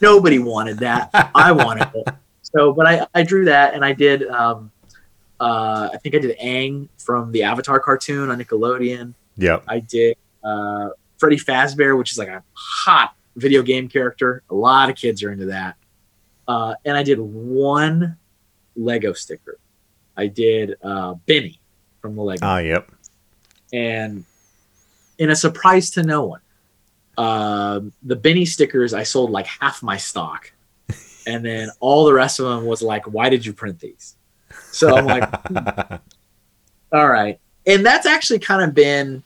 [SPEAKER 2] Nobody wanted that. I wanted it. So, but I, I drew that and I did. Um, uh, I think I did Aang from the Avatar cartoon on Nickelodeon.
[SPEAKER 1] Yeah.
[SPEAKER 2] I did uh, Freddy Fazbear, which is like a hot video game character. A lot of kids are into that. Uh, and I did one Lego sticker. I did uh, Benny from the Lego.
[SPEAKER 1] Ah, yep.
[SPEAKER 2] And in a surprise to no one, uh, the Benny stickers I sold like half my stock, and then all the rest of them was like, "Why did you print these?" So I'm like, hmm. "All right." And that's actually kind of been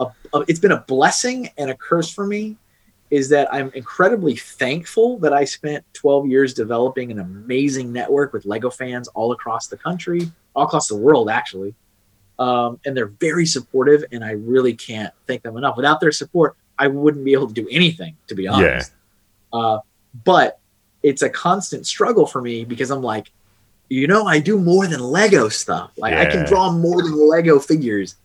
[SPEAKER 2] a, a, it's been a blessing and a curse for me is that I'm incredibly thankful that I spent 12 years developing an amazing network with Lego fans all across the country, all across the world, actually. Um, and they're very supportive, and I really can't thank them enough. Without their support, I wouldn't be able to do anything, to be honest. Yeah. Uh, but it's a constant struggle for me because I'm like, you know, I do more than Lego stuff. Like yeah. I can draw more than Lego figures.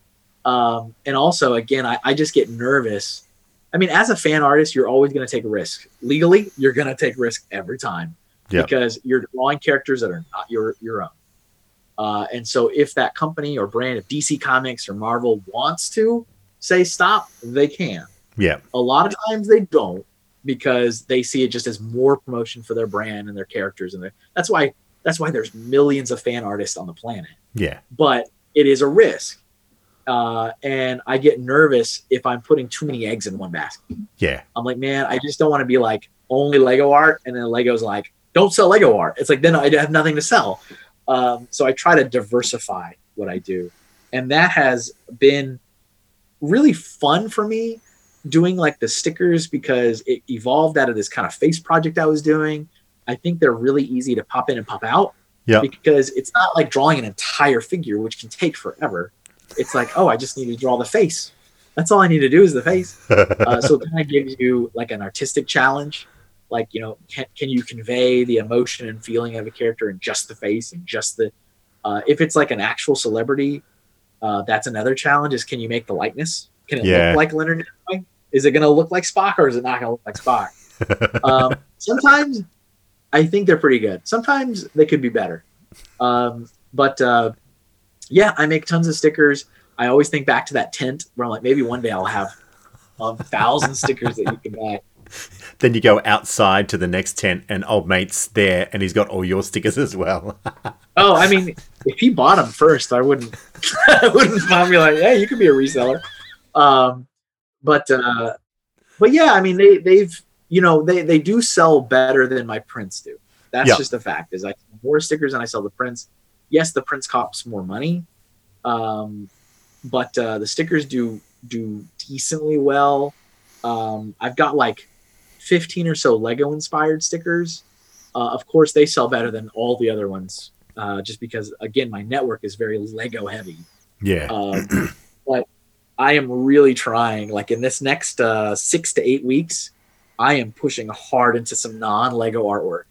[SPEAKER 2] Um, and also, again, I, I just get nervous I mean, as a fan artist, you're always going to take a risk. Legally, you're going to take risk every time because you're drawing characters that are not your your own. Uh, and so, if that company or brand, if DC Comics or Marvel wants to say stop, they can.
[SPEAKER 1] Yeah.
[SPEAKER 2] A lot of times they don't because they see it just as more promotion for their brand and their characters, and that's why that's why there's millions of fan artists on the planet.
[SPEAKER 1] Yeah.
[SPEAKER 2] But it is a risk uh, and I get nervous if I'm putting too many eggs in one basket.
[SPEAKER 1] Yeah.
[SPEAKER 2] I'm like, man, I just don't want to be like only Lego art, and then Lego's like, don't sell Lego art. It's like then I have nothing to sell. Um, so I try to diversify what I do, and that has been really fun for me doing like the stickers because it evolved out of this kind of face project I was doing. I think they're really easy to pop in and pop out.
[SPEAKER 1] Yeah.
[SPEAKER 2] Because it's not like drawing an entire figure, which can take forever it's like, oh, I just need to draw the face. That's all I need to do is the face. Uh, so it kind of gives you like an artistic challenge. Like, you know, can, can you convey the emotion and feeling of a character in just the face and just the, uh, if it's like an actual celebrity, uh, that's another challenge is can you make the likeness? Can it yeah. look like Leonard Nimoy? Is it going to look like Spock or is it not going to look like Spock? um, sometimes I think they're pretty good. Sometimes they could be better. Um, but uh, yeah, I make tons of stickers. I always think back to that tent where I'm like, maybe one day I'll have a thousand stickers that you can buy.
[SPEAKER 1] Then you go outside to the next tent, and old mate's there, and he's got all your stickers as well.
[SPEAKER 2] oh, I mean, if he bought them first, I wouldn't, I wouldn't be like, hey, you could be a reseller. Um, but, uh, but yeah, I mean, they they've you know they they do sell better than my prints do. That's yep. just a fact. Is I more stickers than I sell the prints yes, the prints cost more money, um, but uh, the stickers do do decently well. Um, I've got like 15 or so Lego inspired stickers. Uh, of course, they sell better than all the other ones, uh, just because again, my network is very Lego heavy.
[SPEAKER 1] Yeah.
[SPEAKER 2] Um, but I am really trying. Like in this next uh, six to eight weeks, I am pushing hard into some non Lego artwork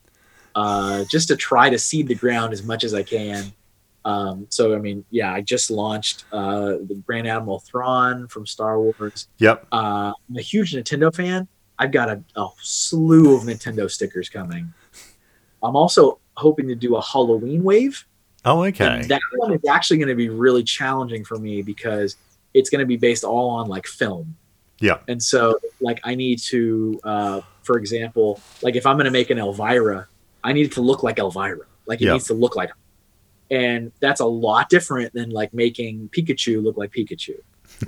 [SPEAKER 2] uh, just to try to seed the ground as much as I can. Um, so I mean, yeah, I just launched uh, the Grand Admiral Thrawn from Star Wars.
[SPEAKER 1] Yep.
[SPEAKER 2] Uh, I'm a huge Nintendo fan. I've got a, a slew of Nintendo stickers coming. I'm also hoping to do a Halloween wave.
[SPEAKER 1] Oh, okay.
[SPEAKER 2] And that one is actually going to be really challenging for me because it's going to be based all on like film.
[SPEAKER 1] Yeah.
[SPEAKER 2] And so, like, I need to, uh, for example, like if I'm going to make an Elvira I need it to look like Elvira. Like it yep. needs to look like her. And that's a lot different than like making Pikachu look like Pikachu.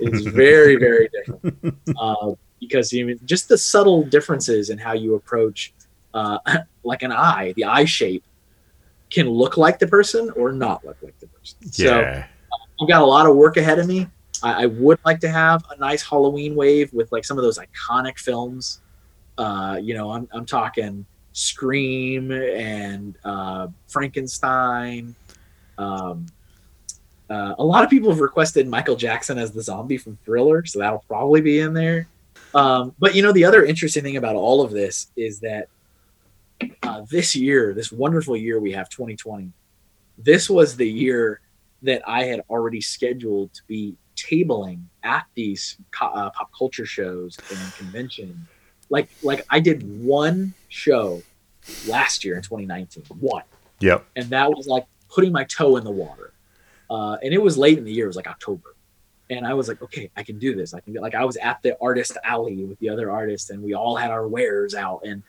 [SPEAKER 2] It's very, very different. Uh, because even just the subtle differences in how you approach uh, like an eye, the eye shape can look like the person or not look like the person. Yeah. So I've got a lot of work ahead of me. I, I, would like to have a nice Halloween wave with like some of those iconic films. Uh, you know, I'm, I'm talking Scream and uh, Frankenstein. Um, uh, a lot of people have requested Michael Jackson as the zombie from Thriller, so that'll probably be in there. Um, but you know, the other interesting thing about all of this is that uh, this year, this wonderful year we have 2020, this was the year that I had already scheduled to be tabling at these uh, pop culture shows and convention. Like like I did one show last year in 2019. One.
[SPEAKER 1] Yep.
[SPEAKER 2] And that was like putting my toe in the water. Uh, and it was late in the year. It was like October. And I was like, okay, I can do this. I can like I was at the artist alley with the other artists, and we all had our wares out, and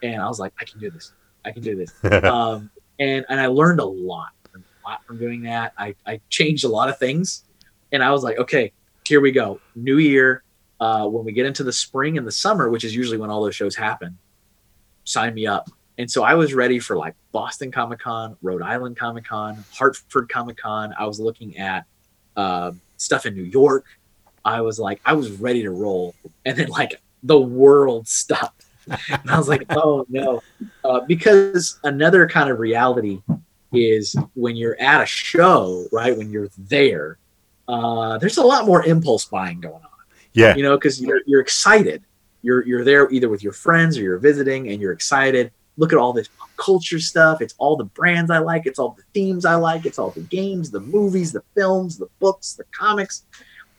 [SPEAKER 2] and I was like, I can do this. I can do this. um, and and I learned a lot, a lot from doing that. I I changed a lot of things, and I was like, okay, here we go, new year. Uh, when we get into the spring and the summer, which is usually when all those shows happen, sign me up. And so I was ready for like Boston Comic Con, Rhode Island Comic Con, Hartford Comic Con. I was looking at uh, stuff in New York. I was like, I was ready to roll. And then like the world stopped. and I was like, oh no. Uh, because another kind of reality is when you're at a show, right? When you're there, uh, there's a lot more impulse buying going on.
[SPEAKER 1] Yeah.
[SPEAKER 2] You know, because you're, you're excited. You're, you're there either with your friends or you're visiting and you're excited look at all this culture stuff. It's all the brands I like. It's all the themes I like. It's all the games, the movies, the films, the books, the comics.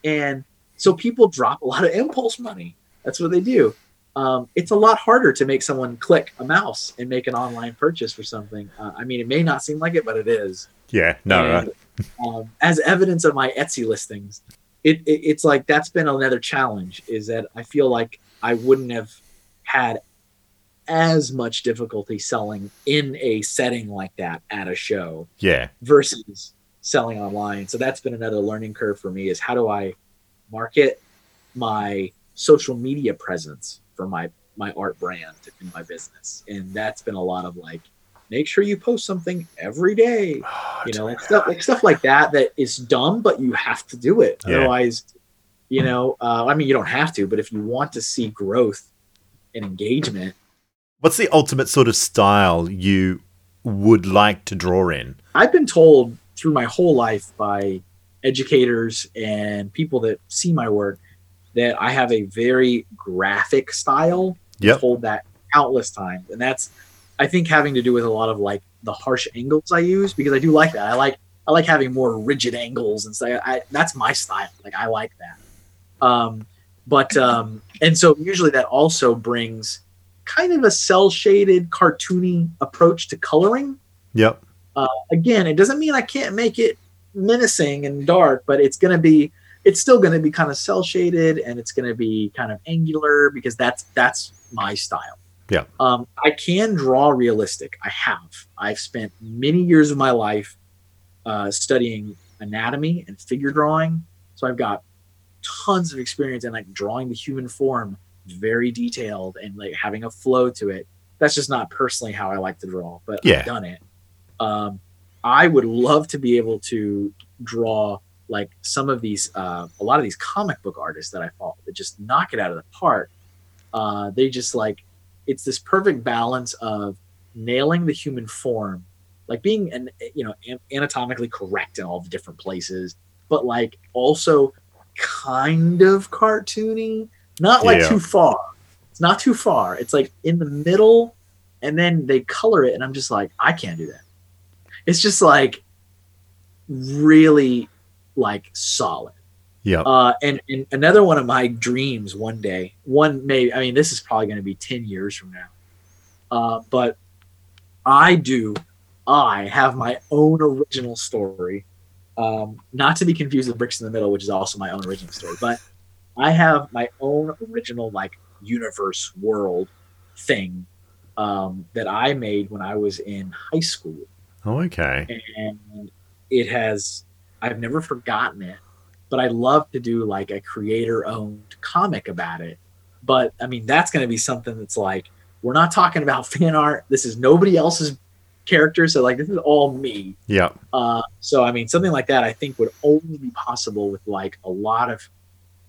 [SPEAKER 2] And so people drop a lot of impulse money. That's what they do. Um, it's a lot harder to make someone click a mouse and make an online purchase for something. Uh, I mean, it may not seem like it, but it is.
[SPEAKER 1] Yeah, no, and,
[SPEAKER 2] right. um, as evidence of my Etsy listings, it, it, it's like that's been another challenge. Is that I feel like I wouldn't have had as much difficulty selling in a setting like that at a show.
[SPEAKER 1] Yeah.
[SPEAKER 2] Versus selling online. So that's been another learning curve for me is how do I market my social media presence for my my art brand in my business. And that's been a lot of like make sure you post something every day. Oh, you know, like stuff like stuff like that that is dumb, but you have to do it. Yeah. Otherwise, you know, uh, I mean, you don't have to, but if you want to see growth and engagement,
[SPEAKER 1] What's the ultimate sort of style you would like to draw in?
[SPEAKER 2] I've been told through my whole life by educators and people that see my work that I have a very graphic style.
[SPEAKER 1] Yep.
[SPEAKER 2] Told that countless times. And that's I think having to do with a lot of like the harsh angles I use because I do like that. I like I like having more rigid angles and stuff. I, that's my style. Like I like that. Um, but um, and so usually that also brings kind of a cel shaded, cartoony approach to coloring.
[SPEAKER 1] Yep.
[SPEAKER 2] Uh, again, it doesn't mean I can't make it menacing and dark, but it's going to be it's still going to be kind of cel shaded and it's going to be kind of angular because that's that's my style.
[SPEAKER 1] Yeah.
[SPEAKER 2] Um, I can draw realistic. I have. I've spent many years of my life uh, studying anatomy and figure drawing, so I've got tons of experience in like drawing the human form very detailed and like having a flow to it. That's just not personally how I like to draw, but
[SPEAKER 1] yeah.
[SPEAKER 2] I've done it. Um, I would love to be able to draw like some of these, uh, a lot of these comic book artists that I follow that just knock it out of the park. Uh, they just like, it's this perfect balance of nailing the human form, like being an, you know, anatomically correct in all the different places, but like also kind of cartoony not like yeah. too far. It's not too far. It's like in the middle, and then they color it, and I'm just like, I can't do that. It's just like really like solid.
[SPEAKER 1] Yeah.
[SPEAKER 2] Uh, and, and another one of my dreams one day, one maybe, I mean, this is probably going to be 10 years from now. Uh, but I do, I have my own original story. Um, not to be confused with Bricks in the Middle, which is also my own original story, but I have my own original like universe world thing um, that I made when I was in high school.
[SPEAKER 1] Oh, okay.
[SPEAKER 2] And it has I've never forgotten it, but I love to do like a creator owned comic about it. But I mean, that's going to be something that's like we're not talking about fan art. This is nobody else's character, so like this is all me.
[SPEAKER 1] Yeah.
[SPEAKER 2] Uh, so I mean, something like that I think would only be possible with like a lot of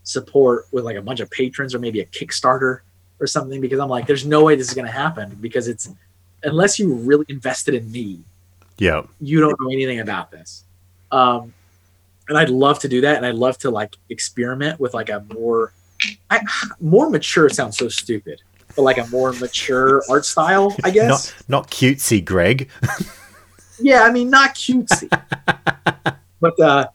[SPEAKER 2] support with like a bunch of patrons or maybe a Kickstarter or something because I'm like, there's no way this is going to happen because it's unless you really invested in me.
[SPEAKER 1] Yeah.
[SPEAKER 2] You don't know anything about this. Um, and I'd love to do that. And I'd love to like experiment with like a more, I, more mature sounds so stupid, but like a more mature art style, I guess.
[SPEAKER 1] Not, not cutesy, Greg.
[SPEAKER 2] yeah, I mean, not cutesy, but uh,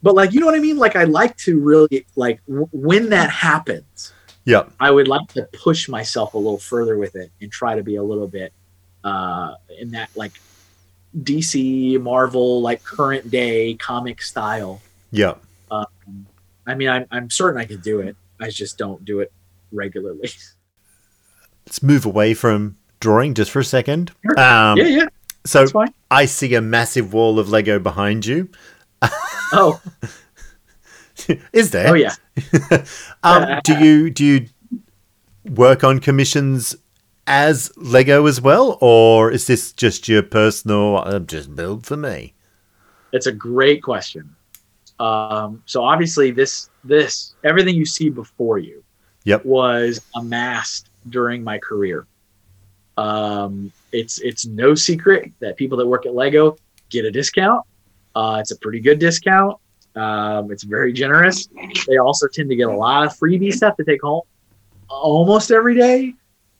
[SPEAKER 2] but like you know what I mean. Like I like to really like w- when that happens.
[SPEAKER 1] Yep.
[SPEAKER 2] I would like to push myself a little further with it and try to be a little bit uh, in that like DC, Marvel, like current day comic style.
[SPEAKER 1] Yep.
[SPEAKER 2] Um, I mean, I'm, I'm certain I could do it. I just don't do it regularly.
[SPEAKER 1] Let's move away from drawing just for a second.
[SPEAKER 2] Sure.
[SPEAKER 1] Um,
[SPEAKER 2] yeah, yeah.
[SPEAKER 1] So I see a massive wall of Lego behind you.
[SPEAKER 2] oh.
[SPEAKER 1] Is there?
[SPEAKER 2] Oh yeah.
[SPEAKER 1] um, do you do you work on commissions as Lego as well, or is this just your personal? Uh, just build for me.
[SPEAKER 2] It's a great question. Um, so obviously, this this everything you see before you,
[SPEAKER 1] yep,
[SPEAKER 2] was amassed during my career. Um, it's it's no secret that people that work at Lego get a discount. Uh, it's a pretty good discount. Um, it's very generous. They also tend to get a lot of freebie stuff to take home almost every day.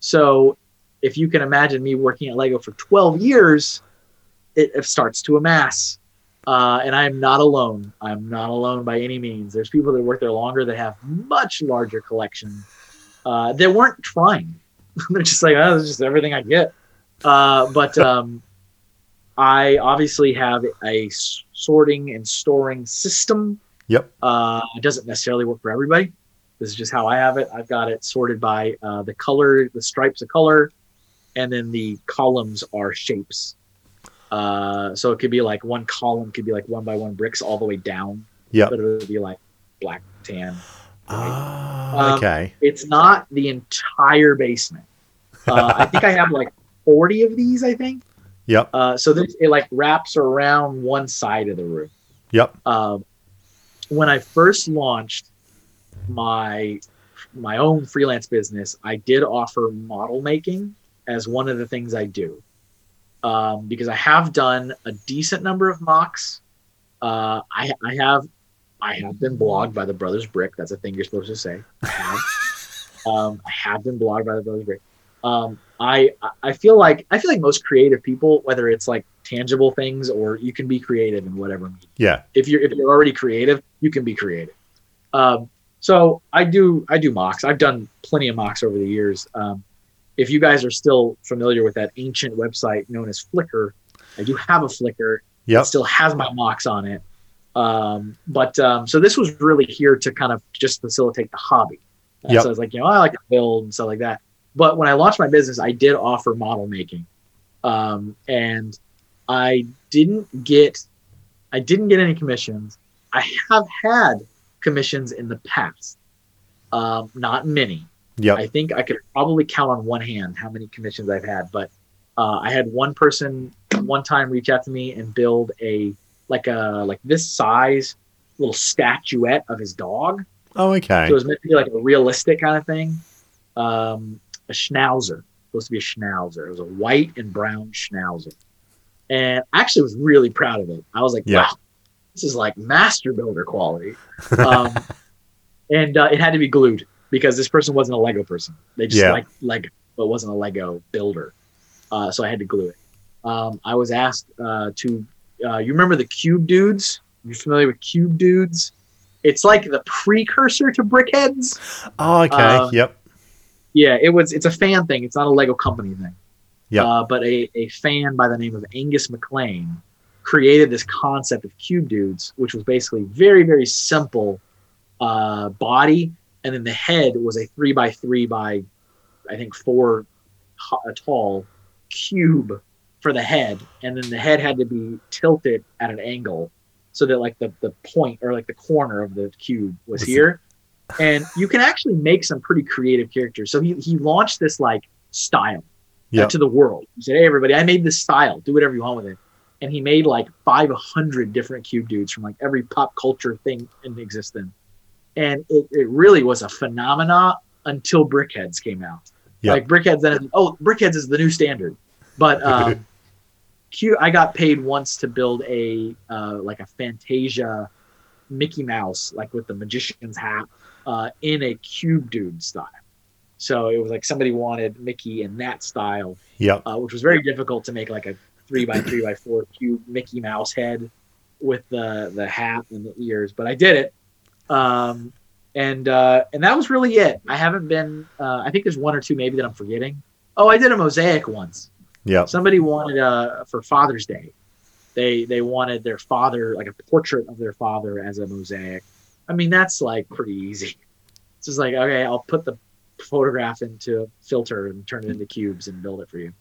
[SPEAKER 2] So if you can imagine me working at Lego for 12 years, it, it starts to amass. Uh, and I am not alone. I'm not alone by any means. There's people that work there longer that have much larger collection uh, that weren't trying. They're just like, oh, this is just everything I get. Uh, but um, I obviously have a sorting and storing system.
[SPEAKER 1] Yep.
[SPEAKER 2] Uh, it doesn't necessarily work for everybody. This is just how I have it. I've got it sorted by uh, the color, the stripes of color, and then the columns are shapes. Uh, so it could be like one column could be like one by one bricks all the way down.
[SPEAKER 1] Yeah.
[SPEAKER 2] But it would be like black, tan.
[SPEAKER 1] Ah, um, okay.
[SPEAKER 2] It's not the entire basement. Uh, I think I have like 40 of these, I think.
[SPEAKER 1] Yep.
[SPEAKER 2] Uh, so this it like wraps around one side of the room.
[SPEAKER 1] Yep.
[SPEAKER 2] Um, when I first launched my my own freelance business, I did offer model making as one of the things I do. Um, because I have done a decent number of MOCs. Uh, I, I have I have been blogged by the Brothers Brick. That's a thing you're supposed to say. I have. um, I have been blogged by the Brothers Brick. Um, I I feel like I feel like most creative people, whether it's like tangible things or you can be creative in whatever.
[SPEAKER 1] Yeah.
[SPEAKER 2] If you're if you're already creative, you can be creative. Um, so I do I do MOCs. I've done plenty of MOCs over the years. Um, if you guys are still familiar with that ancient website known as Flickr, I do have a Flickr.
[SPEAKER 1] Yeah.
[SPEAKER 2] Still has my MOCs on it. Um, but um, so this was really here to kind of just facilitate the hobby.
[SPEAKER 1] Yeah.
[SPEAKER 2] So I was like, you know, I like to build and stuff like that. But when I launched my business, I did offer model making, um, and I didn't get, I didn't get any commissions. I have had commissions in the past, um, not many.
[SPEAKER 1] Yeah,
[SPEAKER 2] I think I could probably count on one hand how many commissions I've had. But uh, I had one person one time reach out to me and build a like a like this size little statuette of his dog.
[SPEAKER 1] Oh, okay.
[SPEAKER 2] So it was meant to be like a realistic kind of thing. Um, a schnauzer. Supposed to be a schnauzer. It was a white and brown schnauzer. And I actually was really proud of it. I was like, yeah. wow, this is like master builder quality. Um, and uh, it had to be glued because this person wasn't a Lego person. They just yeah. like Lego, but wasn't a Lego builder. Uh, so I had to glue it. Um, I was asked uh, to, uh, you remember the Cube Dudes? You familiar with Cube Dudes? It's like the precursor to BrickHeadz.
[SPEAKER 1] Oh, okay. Uh, yep.
[SPEAKER 2] Yeah, it was. It's a fan thing. It's not a Lego company thing.
[SPEAKER 1] Yeah.
[SPEAKER 2] Uh, but a, a fan by the name of Angus MacLean created this concept of cube dudes, which was basically very very simple uh, body, and then the head was a three by three by, I think four a tall cube for the head, and then the head had to be tilted at an angle so that like the the point or like the corner of the cube was here and you can actually make some pretty creative characters. So he he launched this like style yep. to the world. He said, "Hey, everybody, I made this style. Do whatever you want with it." And he made like 500 different cube dudes from like every pop culture thing in existence. And it, it really was a phenomena until BrickHeadz came out. Yep. Like BrickHeadz, then oh, BrickHeadz is the new standard. But um, Q, I got paid once to build a uh, like a Fantasia Mickey Mouse, like with the magician's hat uh, in a cube dude style. So it was like somebody wanted Mickey in that style,
[SPEAKER 1] yeah,
[SPEAKER 2] uh, which was very difficult to make like a three by three by four cube Mickey Mouse head with the the hat and the ears, but I did it. Um, and uh, and that was really it. I haven't been. Uh, I think there's one or two maybe that I'm forgetting. Oh, I did a mosaic once.
[SPEAKER 1] Yeah.
[SPEAKER 2] Somebody wanted uh for Father's Day. They they wanted their father like a portrait of their father as a mosaic. I mean that's like pretty easy. It's just like okay, I'll put the photograph into a filter and turn it into cubes and build it for you,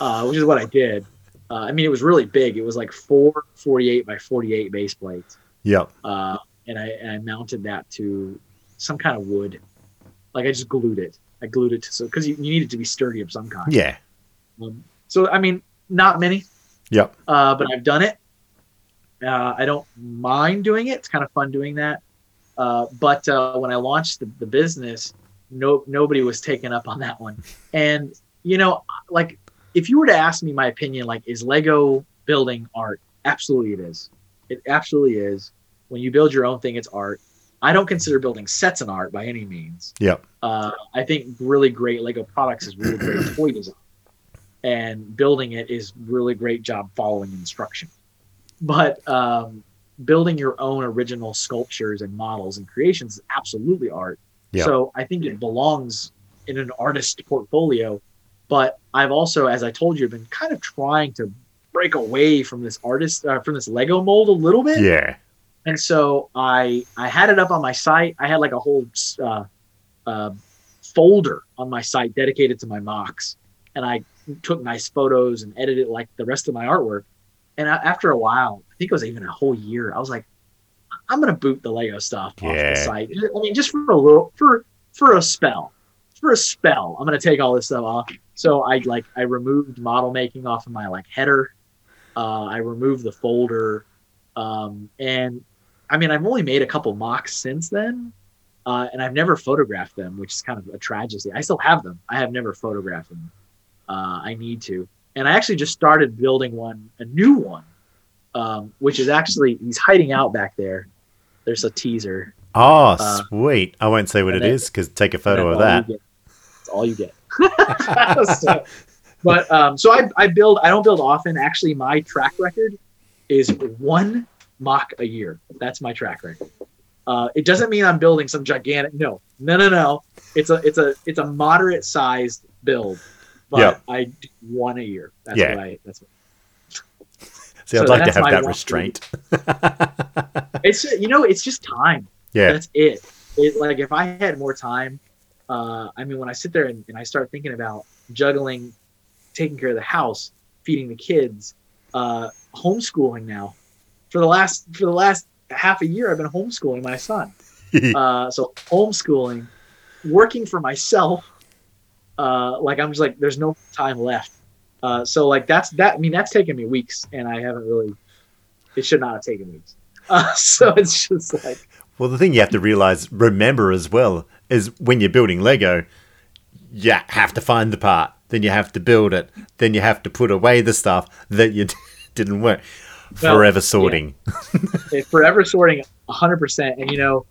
[SPEAKER 2] uh, which is what I did. Uh, I mean, it was really big. It was like four 48 by 48 base plates.
[SPEAKER 1] Yep.
[SPEAKER 2] Uh, and I, and I mounted that to some kind of wood. Like I just glued it. I glued it to so because you, you need it to be sturdy of some kind.
[SPEAKER 1] Yeah.
[SPEAKER 2] Um, so I mean, not many.
[SPEAKER 1] Yep.
[SPEAKER 2] Uh, but I've done it. Uh, I don't mind doing it. It's kind of fun doing that. Uh, but uh, when I launched the, the business, no nobody was taken up on that one. And you know, like if you were to ask me my opinion, like is Lego building art? Absolutely, it is. It absolutely is. When you build your own thing, it's art. I don't consider building sets an art by any means.
[SPEAKER 1] Yep.
[SPEAKER 2] Uh, I think really great Lego products is really great toy design, and building it is really great job following instruction. But um, building your own original sculptures and models and creations is absolutely art.
[SPEAKER 1] Yep.
[SPEAKER 2] So I think it belongs in an artist portfolio. But I've also, as I told you, been kind of trying to break away from this artist, uh, from this Lego mold a little bit.
[SPEAKER 1] Yeah.
[SPEAKER 2] And so I I had it up on my site. I had like a whole uh, uh, folder on my site dedicated to my MOCs, and I took nice photos and edited like the rest of my artwork. And I, after a while, I think it was even a whole year, I was like, I'm gonna boot the Lego stuff off
[SPEAKER 1] Yeah.
[SPEAKER 2] the site. I mean, just for a little for for a spell, for a spell, I'm gonna take all this stuff off. So I like I removed model making off of my like header. Uh, I removed the folder, um, and I mean I've only made a couple MOCs since then, uh, and I've never photographed them, which is kind of a tragedy. I still have them. I have never photographed them. Uh, I need to, and I actually just started building one, a new one, um, which is actually he's hiding out back there. There's a teaser.
[SPEAKER 1] Oh, sweet. I won't say what it is because take a photo of
[SPEAKER 2] That's all you
[SPEAKER 1] that.
[SPEAKER 2] get. That's all you get. So- but um, so I, I build. I don't build often. Actually, my track record is one MOC a year. That's my track record. Uh, it doesn't mean I'm building some gigantic. No, no, no, no. It's a it's a it's a moderate sized build. But
[SPEAKER 1] Yeah.
[SPEAKER 2] I do one a year. That's
[SPEAKER 1] Yeah.
[SPEAKER 2] what I. That's what,
[SPEAKER 1] See, I'd
[SPEAKER 2] So
[SPEAKER 1] like to have that restraint.
[SPEAKER 2] it's you know it's just time.
[SPEAKER 1] yeah.
[SPEAKER 2] that's it. It like if I had more time, uh, I mean, when I sit there and, and I start thinking about juggling, taking care of the house, feeding the kids, uh, homeschooling now. For the last for the last half a year, I've been homeschooling my son. uh, so homeschooling, working for myself. Uh, like I'm just like, there's no time left. Uh, so like that's that. I mean, that's taken me weeks, and I haven't really. It should not have taken weeks. Uh, so it's just like
[SPEAKER 1] Well, the thing you have to realize, remember as well, is when you're building Lego, you have to find the part, then you have to build it, then you have to put away the stuff that you didn't work.
[SPEAKER 2] Well,
[SPEAKER 1] Forever sorting.
[SPEAKER 2] it, forever sorting 100% and you know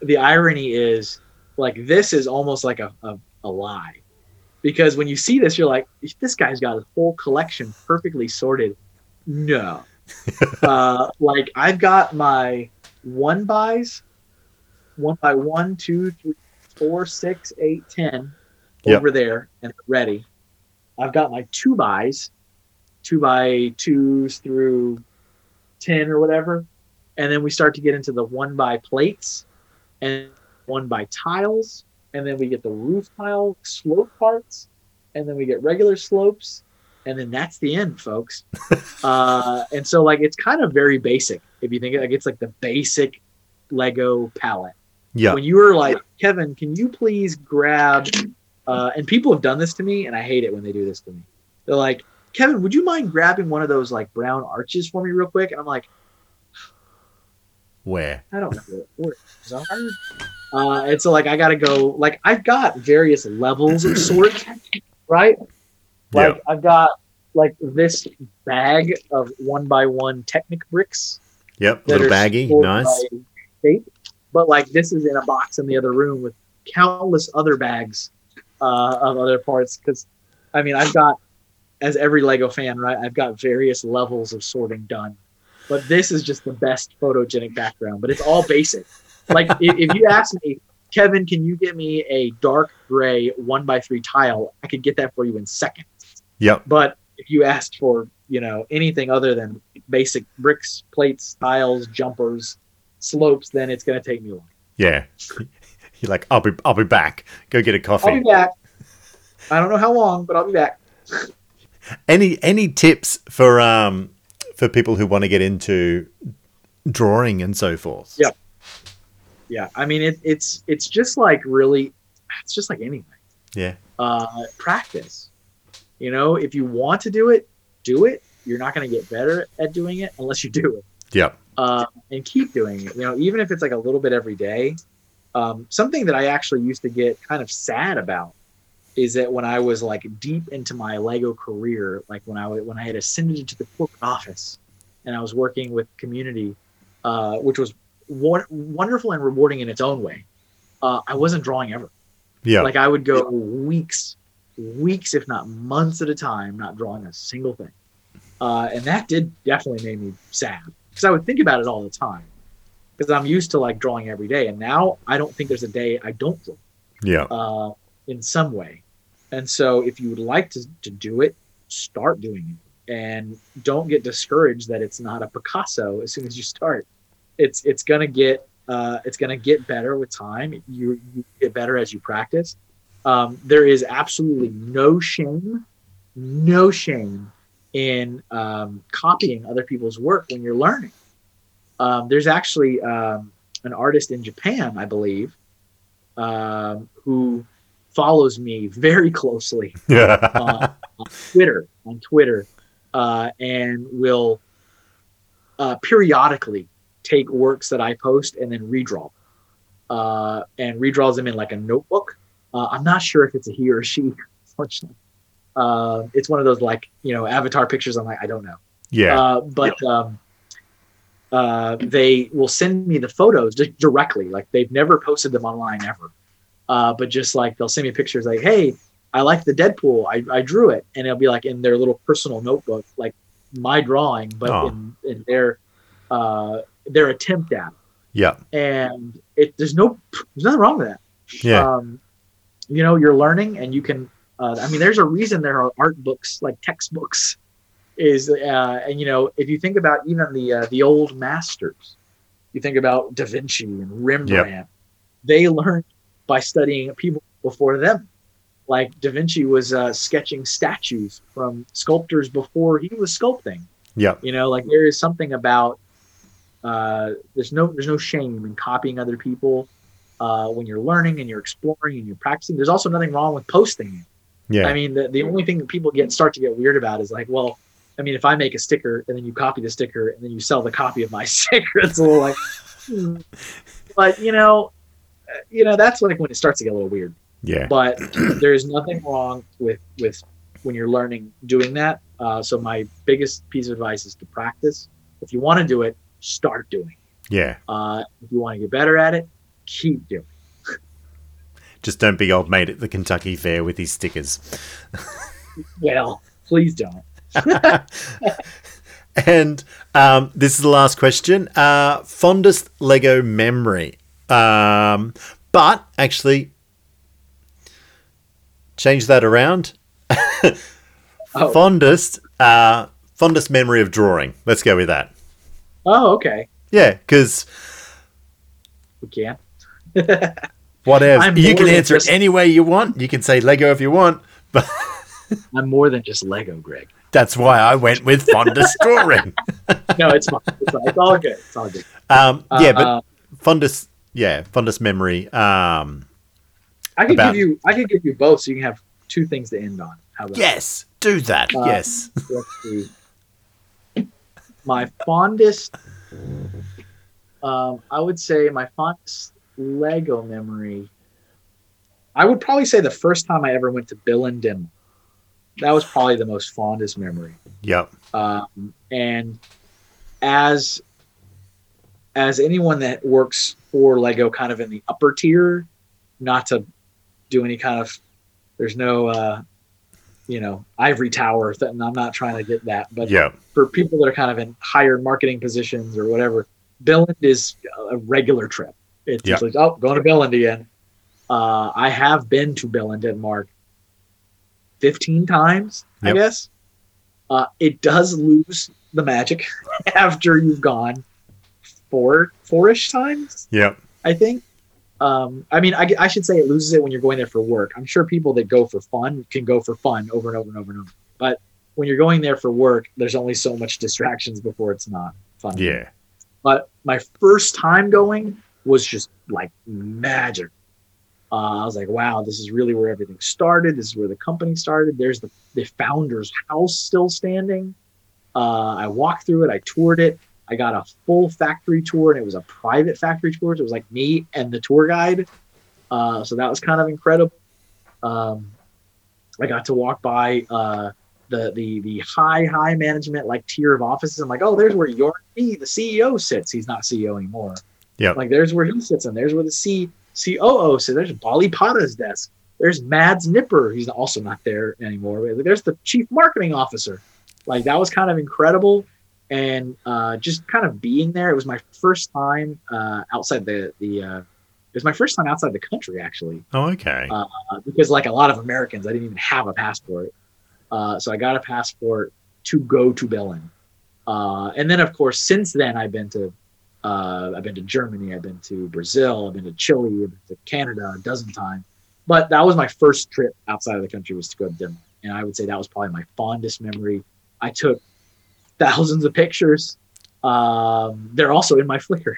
[SPEAKER 2] the irony is like this is almost like a, a, a lie. Because when you see this you're like this guy's got a whole collection perfectly sorted. No. Uh, like i've got my one buys one by one two three four six eight ten
[SPEAKER 1] Yep.
[SPEAKER 2] over there and ready. I've got my two buys two by twos through 10 or whatever. And then we start to get into the one by plates and one by tiles. And then we get the roof tile slope parts. And then we get regular slopes. And then that's the end folks. Uh, and so like it's kind of very basic. If you think it like it's like the basic lego palette
[SPEAKER 1] Yeah.
[SPEAKER 2] when you were like kevin can you please grab uh, and people have done this to me and i hate it when they do this to me they're like kevin would you mind grabbing one of those like brown arches for me real quick and i'm like
[SPEAKER 1] Where?
[SPEAKER 2] I don't know where. Uh, and so like I gotta go like I've got various levels of sorts, right? Like
[SPEAKER 1] Yeah.
[SPEAKER 2] I've got like this bag of one by one Technic bricks.
[SPEAKER 1] Yep. Little baggy. Nice.
[SPEAKER 2] shape. But like this is in a box in the other room with countless other bags uh, of other parts. Because I mean I've got as every Lego fan, right? I've got various levels of sorting done, but this is just the best photogenic background. But it's all basic. Like if, if you ask me, Kevin, can you get me a dark gray one by three tile? I could get that for you in seconds.
[SPEAKER 1] Yep.
[SPEAKER 2] But if you asked for, you know, anything other than basic bricks, plates, tiles, jumpers, slopes, then it's going to take me long.
[SPEAKER 1] Yeah. You're like, I'll be, I'll be back. Go get a coffee.
[SPEAKER 2] I'll be back. I don't know how long, but I'll be back.
[SPEAKER 1] any, any tips for, um, for people who want to get into drawing and so forth?
[SPEAKER 2] Yeah. Yeah. I mean, it, it's, it's just like really, it's just like anything.
[SPEAKER 1] Yeah.
[SPEAKER 2] Uh, practice. You know, if you want to do it, do it. You're not going to get better at doing it unless you do it.
[SPEAKER 1] Yeah.
[SPEAKER 2] Uh, and keep doing it. You know, even if it's like a little bit every day. Um, something that I actually used to get kind of sad about is that when I was like deep into my Lego career, like when I when I had ascended to the corporate office and I was working with community, uh, which was wonderful and rewarding in its own way. Uh, I wasn't drawing ever.
[SPEAKER 1] Yeah.
[SPEAKER 2] Like I would go weeks, weeks, if not months at a time, not drawing a single thing. Uh, and that did definitely make me sad because I would think about it all the time because I'm used to like drawing every day. And now I don't think there's a day I don't draw.
[SPEAKER 1] Yeah.
[SPEAKER 2] Uh, in some way. And so if you would like to, to do it, start doing it. And don't get discouraged that it's not a Picasso as soon as you start. It's it's gonna get uh, it's gonna get better with time. You, you get better as you practice. Um, there is absolutely no shame, no shame in um, copying other people's work when you're learning. Um, there's actually um, an artist in Japan, I believe, um, who follows me very closely uh, on Twitter, on Twitter, uh, and will uh, periodically take works that I post and then redraw, uh, and redraws them in like a notebook. Uh, I'm not sure if it's a he or a she, unfortunately. Uh, it's one of those like you know avatar pictures. I'm like I don't know.
[SPEAKER 1] Yeah.
[SPEAKER 2] but um, uh, they will send me the photos just directly. Like they've never posted them online ever. Uh, but just like they'll send me pictures like, hey, I like the Deadpool. I, I drew it. And it'll be like in their little personal notebook, like my drawing, but oh. in, in their uh, their attempt at it.
[SPEAKER 1] Yeah.
[SPEAKER 2] And it there's no there's nothing wrong with that.
[SPEAKER 1] Yeah.
[SPEAKER 2] Um, you know, you're learning and you can uh, I mean, there's a reason there are art books like textbooks is uh, and you know if you think about even the uh, the old masters you think about da vinci and rembrandt yep. they learned by studying people before them. Like da vinci was uh, sketching statues from sculptors before he was sculpting.
[SPEAKER 1] Yeah
[SPEAKER 2] you know like there is something about uh, there's no there's no shame in copying other people uh, when you're learning and you're exploring and you're practicing. There's also nothing wrong with posting
[SPEAKER 1] yeah
[SPEAKER 2] i mean the, the only thing that people get start to get weird about is like well I mean, if I make a sticker and then you copy the sticker and then you sell the copy of my sticker, it's a little like, hmm. but you know, uh, you know, that's like when it starts to get a little weird.
[SPEAKER 1] Yeah.
[SPEAKER 2] But there's nothing wrong with with when you're learning doing that. Uh, so my biggest piece of advice is to practice. If you want to do it, start doing.
[SPEAKER 1] It. Yeah.
[SPEAKER 2] Uh, if you want to get better at it, keep doing.
[SPEAKER 1] Just don't be old mate at the Kentucky Fair with his stickers.
[SPEAKER 2] well, please don't.
[SPEAKER 1] and um, this is the last question. Uh, fondest Lego memory. Um, but actually, change that around. oh. Fondest, uh, fondest memory of drawing. Let's go with that.
[SPEAKER 2] Oh, okay.
[SPEAKER 1] Yeah, because
[SPEAKER 2] we can.
[SPEAKER 1] whatever. You can answer just... it any way you want. You can say Lego if you want, but
[SPEAKER 2] I'm more than just Lego, Greg.
[SPEAKER 1] That's why I went with fondest drawing.
[SPEAKER 2] no, it's fine. It's, fine. it's, all good. It's all good.
[SPEAKER 1] Um, yeah, uh, but uh, fondest, yeah, fondest memory. Um,
[SPEAKER 2] I could about... give you, I could give you both, so you can have two things to end on.
[SPEAKER 1] How about yes, do that. Uh, yes.
[SPEAKER 2] My fondest, um, I would say my fondest Lego memory. I would probably say the first time I ever went to Billund Denmark that was probably the most fondest memory.
[SPEAKER 1] Yep.
[SPEAKER 2] Um, and as as anyone that works for Lego, kind of in the upper tier, not to do any kind of there's no uh, you know ivory tower. And I'm not trying to get that, but
[SPEAKER 1] yeah,
[SPEAKER 2] for people that are kind of in higher marketing positions or whatever, Bill Billund is a regular trip. It's yep. like oh, going to Billund again. Uh, I have been to Billund, Denmark, 15 times, yep. I guess. Uh, it does lose the magic after you've gone four four-ish times.
[SPEAKER 1] Yeah,
[SPEAKER 2] I think. Um, I mean, I, I should say it loses it when you're going there for work. I'm sure people that go for fun can go for fun over and over and over and over. But when you're going there for work, there's only so much distractions before it's not fun.
[SPEAKER 1] Yeah.
[SPEAKER 2] But my first time going was just like magic. Uh, I was like, wow, this is really where everything started. This is where the company started. There's the, the founder's house still standing. Uh, I walked through it. I toured it. I got a full factory tour, and it was a private factory tour. So it was like me and the tour guide. Uh, so that was kind of incredible. Um, I got to walk by uh, the the the high high management like tier of offices. I'm like, oh, there's where your the CEO sits. He's not CEO anymore.
[SPEAKER 1] Yeah.
[SPEAKER 2] Like there's where he sits, and there's where the C COO sits. There's Bali Padda's desk. There's Mads Nipper. He's also not there anymore. There's the chief marketing officer. Like that was kind of incredible, and uh, just kind of being there. It was my first time uh, outside the the. Uh, it was my first time outside the country, actually.
[SPEAKER 1] Oh, okay.
[SPEAKER 2] Uh, because like a lot of Americans, I didn't even have a passport. Uh, so I got a passport to go to Berlin. Uh, and then, of course, since then, I've been to uh, I've been to Germany, I've been to Brazil, I've been to Chile, I've been to Canada a dozen times. But that was my first trip outside of the country was to go to Denmark, and I would say that was probably my fondest memory. I took thousands of pictures. Um, they're also in my Flickr.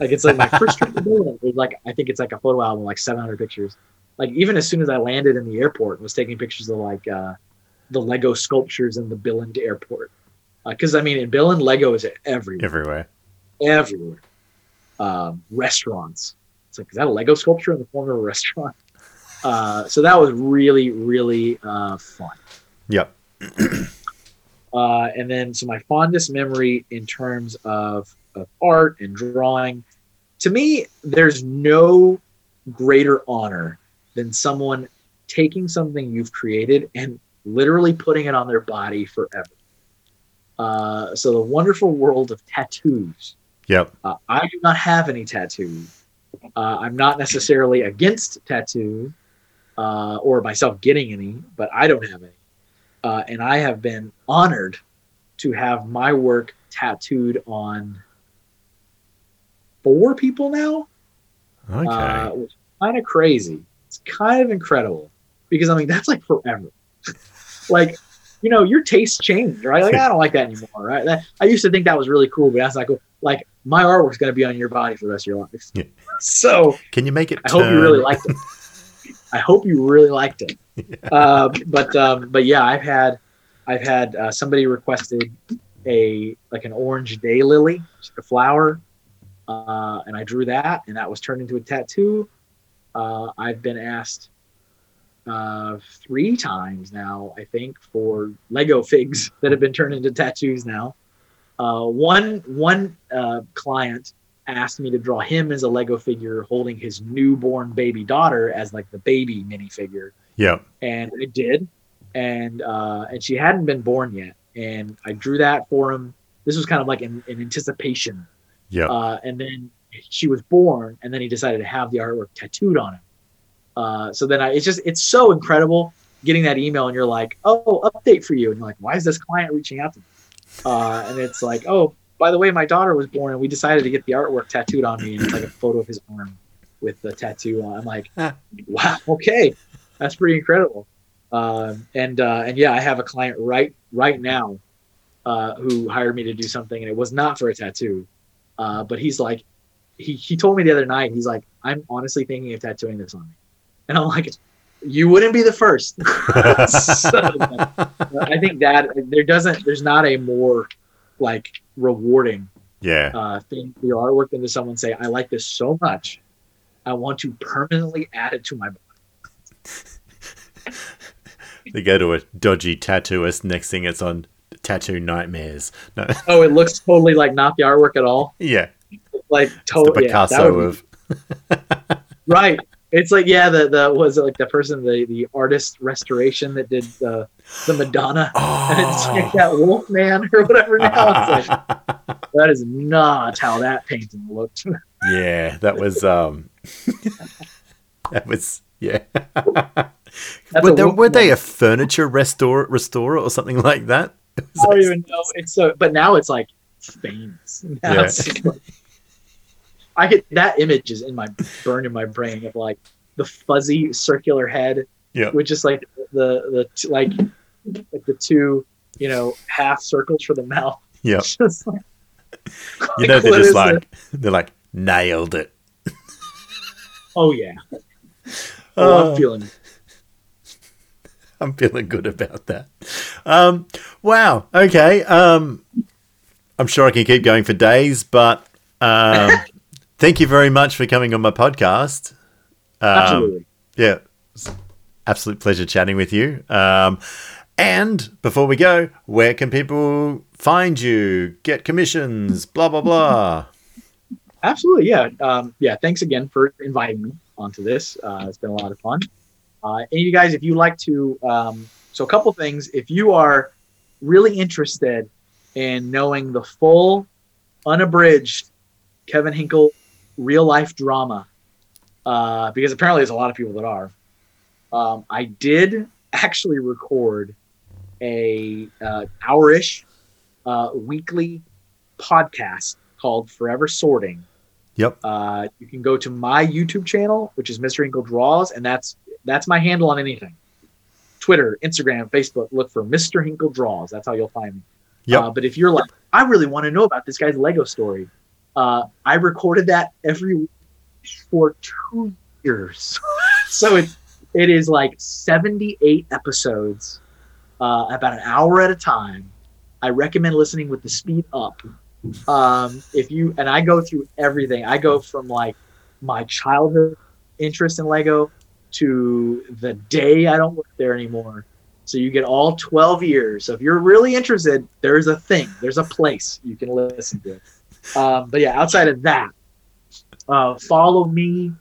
[SPEAKER 2] Like it's like my first trip to. It like I think it's like a photo album, like 700 pictures. Like even as soon as I landed in the airport, was taking pictures of like uh, the Lego sculptures in the Billund airport. Because uh, I mean, in Billund, Lego is everywhere.
[SPEAKER 1] Everywhere.
[SPEAKER 2] Everywhere. Um, restaurants. It's like, is that a Lego sculpture in the form of a restaurant? Uh, so that was really, really uh, fun.
[SPEAKER 1] Yep.
[SPEAKER 2] uh, and then, so my fondest memory in terms of, of art and drawing, to me, there's no greater honor than someone taking something you've created and literally putting it on their body forever. Uh, so the wonderful world of tattoos.
[SPEAKER 1] Yep.
[SPEAKER 2] Uh, I do not have any tattoos. Uh, I'm not necessarily against tattoos uh, or myself getting any, but I don't have any. Uh, and I have been honored to have my work tattooed on four people now.
[SPEAKER 1] Okay. Uh,
[SPEAKER 2] kind of crazy. It's kind of incredible because I mean that's like forever like you know your tastes change right like i don't like that anymore right that, i used to think that was really cool but that's not cool like my artwork's going to be on your body for the rest of your life yeah. so
[SPEAKER 1] can you make it
[SPEAKER 2] i turn? hope you really liked it i hope you really liked it yeah. uh, but um, but yeah i've had i've had uh, somebody requested a like an orange day lily a flower uh, and i drew that and that was turned into a tattoo uh, i've been asked uh, three times now, I think, for Lego figs that have been turned into tattoos now. Uh, one one uh, client asked me to draw him as a Lego figure holding his newborn baby daughter as like the baby minifigure.
[SPEAKER 1] Yeah.
[SPEAKER 2] And I did, and uh, and she hadn't been born yet, and I drew that for him. This was kind of like in, in anticipation.
[SPEAKER 1] Yeah.
[SPEAKER 2] Uh, and then she was born, and then he decided to have the artwork tattooed on him. Uh, so then I, it's just it's so incredible getting that email and you're like, oh, update for you, and you're like, why is this client reaching out to me? Uh, and it's like, oh, by the way, my daughter was born, and we decided to get the artwork tattooed on me, and it's like a photo of his arm with the tattoo on. I'm like, wow, okay, that's pretty incredible. Um, and uh, and yeah, I have a client right right now uh, who hired me to do something, and it was not for a tattoo, uh, but he's like, he he told me the other night, he's like, I'm honestly thinking of tattooing this on me. And I'm like, you wouldn't be the first. so, I think that there doesn't, there's not a more like rewarding
[SPEAKER 1] yeah
[SPEAKER 2] uh, thing for your artwork than to someone say, I like this so much, I want to permanently add it to my body.
[SPEAKER 1] they go to a dodgy tattooist. Next thing, it's on tattoo nightmares. No.
[SPEAKER 2] Oh, it looks totally like not the artwork at all.
[SPEAKER 1] Yeah,
[SPEAKER 2] like totally
[SPEAKER 1] Picasso
[SPEAKER 2] yeah, of. right It's like yeah, the the was it like the person the the artist restoration that did the the Madonna oh. and it's like that Wolf Man or whatever. Now it's like that is not how that painting looked.
[SPEAKER 1] yeah, that was um, that was yeah. were, they, were they a furniture restore restorer or something like that?
[SPEAKER 2] I don't even know. It's so, but now it's like famous. Now yeah. Like, I get that image is in my burn in my brain of like the fuzzy circular head,
[SPEAKER 1] yeah,
[SPEAKER 2] with just like the the like like the two you know half circles for the mouth.
[SPEAKER 1] Yeah, like, you know they're just like it? they're like nailed it.
[SPEAKER 2] oh yeah. Oh, uh, I'm feeling.
[SPEAKER 1] I'm feeling good about that. Um, wow. Okay. Um, I'm sure I can keep going for days, but um, thank you very much for coming on my podcast.
[SPEAKER 2] Um, Absolutely.
[SPEAKER 1] Yeah. Absolute pleasure chatting with you. Um, and before we go, where can people find you, get commissions, blah, blah, blah?
[SPEAKER 2] Absolutely. Yeah. Um, yeah. Thanks again for inviting me onto this. Uh, it's been a lot of fun. Uh, and you guys, if you like to, um, so a couple things. If you are really interested in knowing the full, unabridged Kevin Hinkle real life drama, uh, because apparently there's a lot of people that are. Um, I did actually record a uh, hour-ish uh, weekly podcast called Forever Sorting.
[SPEAKER 1] Yep.
[SPEAKER 2] Uh, you can go to my YouTube channel, which is Mr. Hinkle Draws, and that's that's my handle on anything. Twitter, Instagram, Facebook. Look for Mr. Hinkle Draws. That's how you'll find me.
[SPEAKER 1] Yeah.
[SPEAKER 2] Uh, but if you're like, I really want to know about this guy's Lego story, uh, I recorded that every week for two years. so it it is like 78 episodes, uh, about an hour at a time. I recommend listening with the speed up. Um, if you and I go through everything. I go from like my childhood interest in Lego to the day I don't work there anymore. So you get all 12 years. So if you're really interested, there's a thing, there's a place you can listen to. Um, but yeah, outside of that, uh, follow me,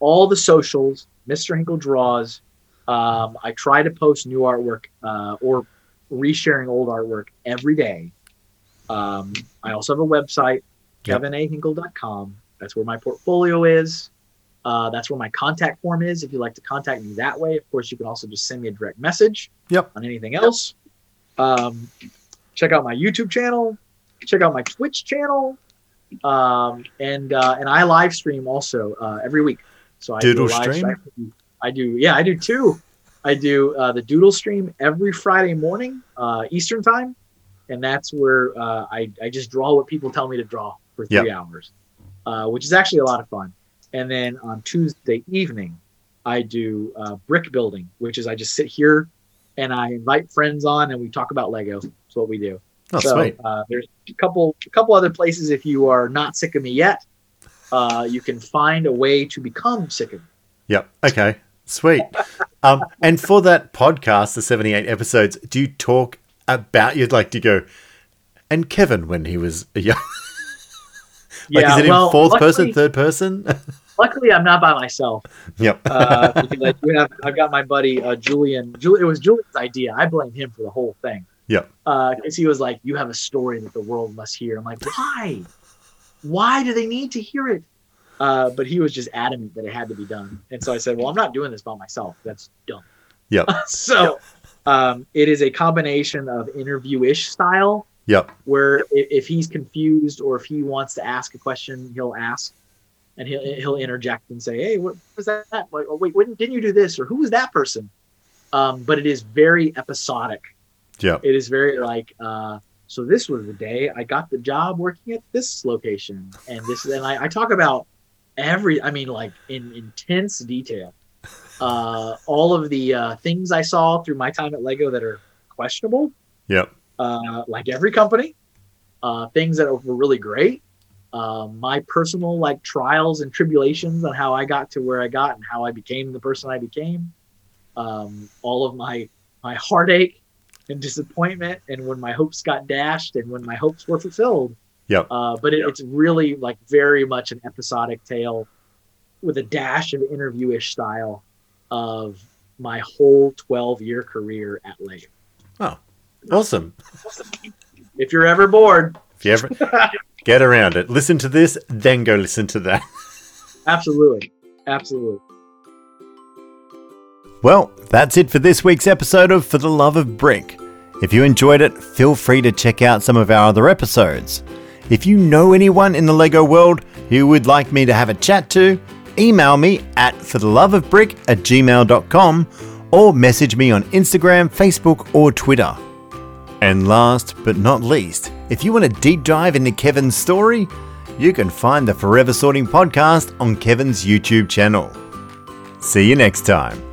[SPEAKER 2] all the socials, Mr. Hinkle Draws. Um, I try to post new artwork uh, or resharing old artwork every day. Um, I also have a website, yep. kevinahinkle.com. That's where my portfolio is. Uh, that's where my contact form is. If you'd like to contact me that way, of course, you can also just send me a direct message.
[SPEAKER 1] Yep.
[SPEAKER 2] On anything else. Um, check out my YouTube channel. Check out my Twitch channel. Um, and uh, and I live stream also uh, every week. So I
[SPEAKER 1] doodle do stream.
[SPEAKER 2] I do. Yeah, I do two. I do uh, the doodle stream every Friday morning uh, Eastern time, and that's where uh, I I just draw what people tell me to draw for three yep. hours, uh, which is actually a lot of fun. And then on Tuesday evening, I do uh, brick building, which is I just sit here and I invite friends on and we talk about Lego. That's what we do.
[SPEAKER 1] Oh, so, sweet.
[SPEAKER 2] Uh, there's a couple, a couple other places. If you are not sick of me yet, uh, you can find a way to become sick of me.
[SPEAKER 1] Yep. Okay. Sweet. um, and for that podcast, the 78 episodes, do you talk about, you'd like to go, and Kevin when he was young. Like, yeah, is it in well, fourth luckily, person, third person?
[SPEAKER 2] luckily, I'm not by myself.
[SPEAKER 1] Yep.
[SPEAKER 2] uh, because I have, I've got my buddy uh, Julian. Julian. It was Julian's idea. I blame him for the whole thing.
[SPEAKER 1] Yep.
[SPEAKER 2] Because uh, he was like, "You have a story that the world must hear." I'm like, "Why? Why do they need to hear it?" Uh, but he was just adamant that it had to be done, and so I said, "Well, I'm not doing this by myself. That's dumb."
[SPEAKER 1] Yep.
[SPEAKER 2] so, um, it is a combination of interview-ish style
[SPEAKER 1] Yep.
[SPEAKER 2] Where if he's confused or if he wants to ask a question, he'll ask, and he'll he'll interject and say, "Hey, what was that? Like, oh, wait, didn't you do this? Or who was that person?" Um, but it is very episodic.
[SPEAKER 1] Yeah.
[SPEAKER 2] It is very like. Uh, so this was the day I got the job working at this location, and this, and I, I talk about every. I mean, like in intense detail. Uh, all of the uh, things I saw through my time at Lego that are questionable.
[SPEAKER 1] Yep
[SPEAKER 2] uh, like every company. Uh, things that were really great. Uh, my personal like trials and tribulations on how I got to where I got and how I became the person I became. Um, all of my my heartache and disappointment, and when my hopes got dashed, and when my hopes were fulfilled.
[SPEAKER 1] Yep.
[SPEAKER 2] Uh, but it,
[SPEAKER 1] yep.
[SPEAKER 2] it's really like very much an episodic tale with a dash of interviewish style of my whole 12 year career at Lego.
[SPEAKER 1] Oh, awesome.
[SPEAKER 2] If you're ever bored,
[SPEAKER 1] if you ever get around it, listen to this, then go listen to that.
[SPEAKER 2] Absolutely. Absolutely.
[SPEAKER 1] Well, that's it for this week's episode of For the Love of Brick. If you enjoyed it, feel free to check out some of our other episodes. If you know anyone in the LEGO world who would like me to have a chat to, email me at fortheloveofbrick at gmail.com or message me on Instagram, Facebook, or Twitter. And last but not least, if you want a deep dive into Kevin's story, you can find the Forever Sorting podcast on Kevin's YouTube channel. See you next time.